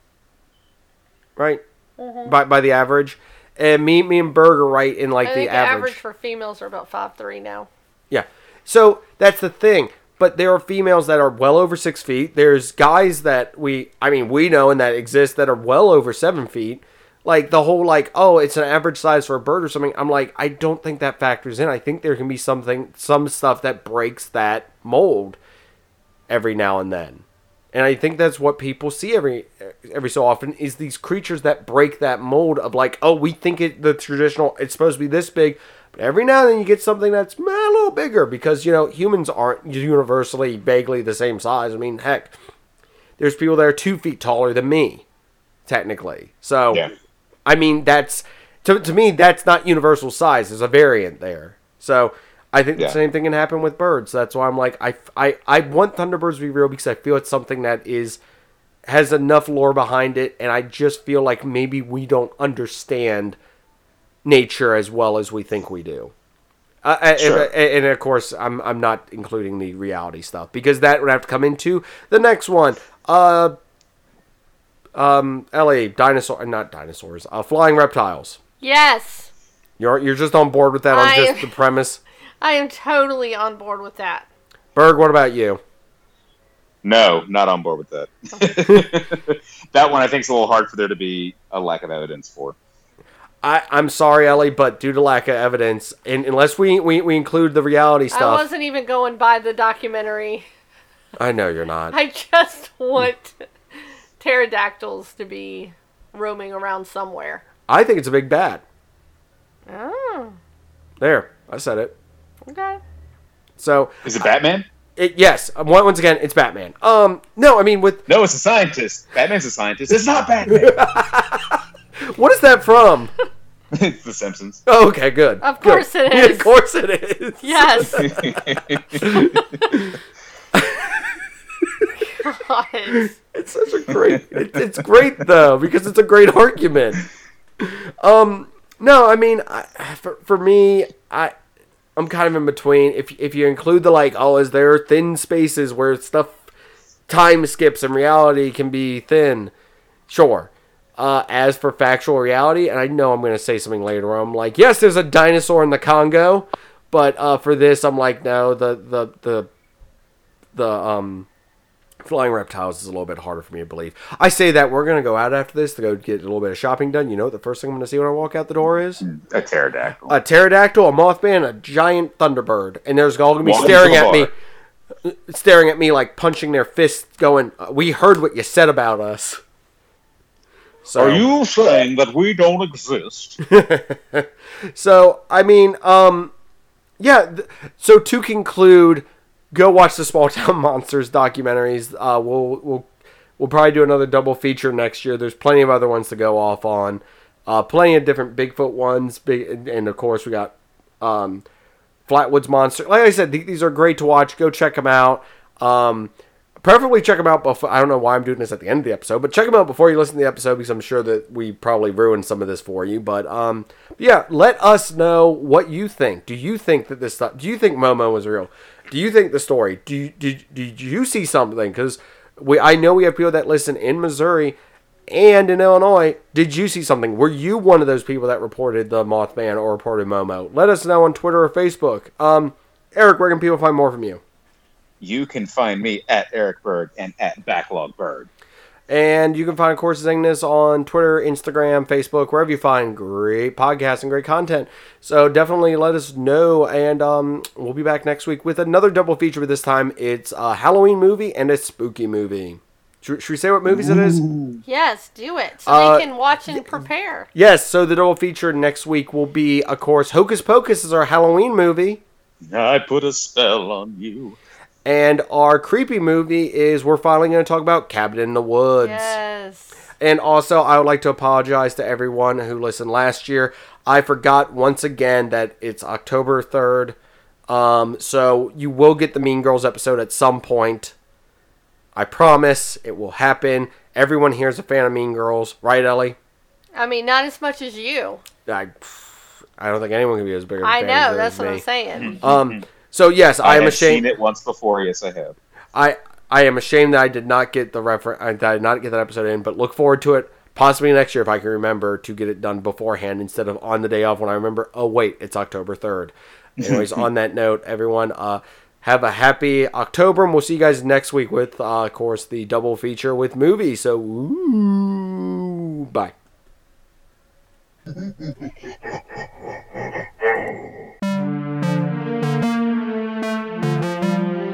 Right? Mm-hmm. By by the average. And me me and Berg are right in like I the the average. average for females are about five three now. Yeah. So that's the thing. But there are females that are well over six feet. There's guys that we, I mean, we know and that exist that are well over seven feet. Like the whole, like, oh, it's an average size for a bird or something. I'm like, I don't think that factors in. I think there can be something, some stuff that breaks that mold every now and then. And I think that's what people see every every so often is these creatures that break that mold of like, oh, we think it the traditional it's supposed to be this big, but every now and then you get something that's a little bigger because you know humans aren't universally vaguely the same size. I mean, heck, there's people that are two feet taller than me, technically. So, Yeah. I mean, that's to to me that's not universal size. There's a variant there. So. I think Yeah. the same thing can happen with birds. That's why I'm like, I, I, I want Thunderbirds to be real because I feel it's something that is has enough lore behind it, and I just feel like maybe we don't understand nature as well as we think we do. Uh, and- Sure. and, and of course, I'm I'm not including the reality stuff because that would have to come into the next one. Uh, um, Ellie, dinosaur, not dinosaurs, uh, flying reptiles. Yes, You're you're just on board with that on I- just the premise. I am totally on board with that. Berg, what about you? No, not on board with that. that one I think is a little hard for there to be a lack of evidence for. I, I'm sorry, Ellie, but due to lack of evidence, and unless we, we, we include the reality stuff. I stuff, wasn't even going by the documentary. I know you're not. I just want pterodactyls to be roaming around somewhere. I think it's a big bat. Oh, There, I said it. okay. So Is it Batman? It, yes, um, once again, it's Batman. Um, no, I mean with No, it's a scientist. Batman's a scientist. It's not Batman. what is that from? it's The Simpsons. Oh, okay, good. Of Good. course it Yeah, of course it is. Yes. God. It's such a great. It, it's great though because it's a great argument. Um, no, I mean, I, for for me, I I'm kind of in between. If if you include the like, oh, is there thin spaces where stuff time skips and reality can be thin? Sure. Uh, as for factual reality, and I know I'm going to say something later I'm like, yes, there's a dinosaur in the Congo, but uh, for this, I'm like, no, the the the the um flying reptiles is a little bit harder for me to believe. I say that we're gonna go out after this to go get a little bit of shopping done. You know what the first thing I'm gonna see when I walk out the door is? a pterodactyl. A pterodactyl, a mothman, a giant thunderbird, and there's all gonna be Welcome staring to at me, staring at me like punching their fists, going, "We heard what you said about us." So, Are you saying that we don't exist? So I mean, um, yeah. Th- so to conclude, go watch the Small Town Monsters documentaries. Uh, we'll we'll we'll probably do another double feature next year. There's plenty of other ones to go off on. Uh, plenty of different Bigfoot ones. Big, and, of course we got um, Flatwoods Monster. Like I said, th- these are great to watch. Go check them out. Um, preferably check them out before. I don't know why I'm doing this at the end of the episode, but check them out before you listen to the episode because I'm sure that we probably ruined some of this for you. But um, yeah, let us know what you think. Do you think that this stuff? Do you think Momo was real? Do you think the story? Do you, did did you see something? Because we I know we have people that listen in Missouri and in Illinois. Did you see something? Were you one of those people that reported the Mothman or reported Momo? Let us know on Twitter or Facebook. Um, Eric, where can people find more from you? You can find me at Eric Berg and at Backlog Bird. And you can find, of course, Zingness on Twitter, Instagram, Facebook, wherever you find great podcasts and great content. So definitely let us know. And um, we'll be back next week with another double feature, but this time it's a Halloween movie and a spooky movie. Should, should we say what movies it is? Yes, do it. So Uh, they can watch and prepare. Yes, so the double feature next week will be, of course, Hocus Pocus is our Halloween movie. I put a spell on you. And our creepy movie is we're finally going to talk about Cabin in the Woods. Yes. And also, I would like to apologize to everyone who listened last year. I forgot once again that it's October 3rd. Um, so you will get the Mean Girls episode at some point. I promise it will happen. Everyone here is a fan of Mean Girls, right, Ellie? I mean, not as much as you. I, I don't think anyone can be as big of a I fan know. as That's what. I'm saying. Um, so yes, I, I, am ashamed. seen it once before. Yes, I have. I I am ashamed that I did not get the reference. I did not get that episode in, but look forward to it possibly next year if I can remember to get it done beforehand instead of on the day of when I remember. Oh wait, it's October third. Anyways, on that note, everyone, uh, have a happy October, and we'll see you guys next week with, uh, of course, the double feature with movies. So, ooh, bye.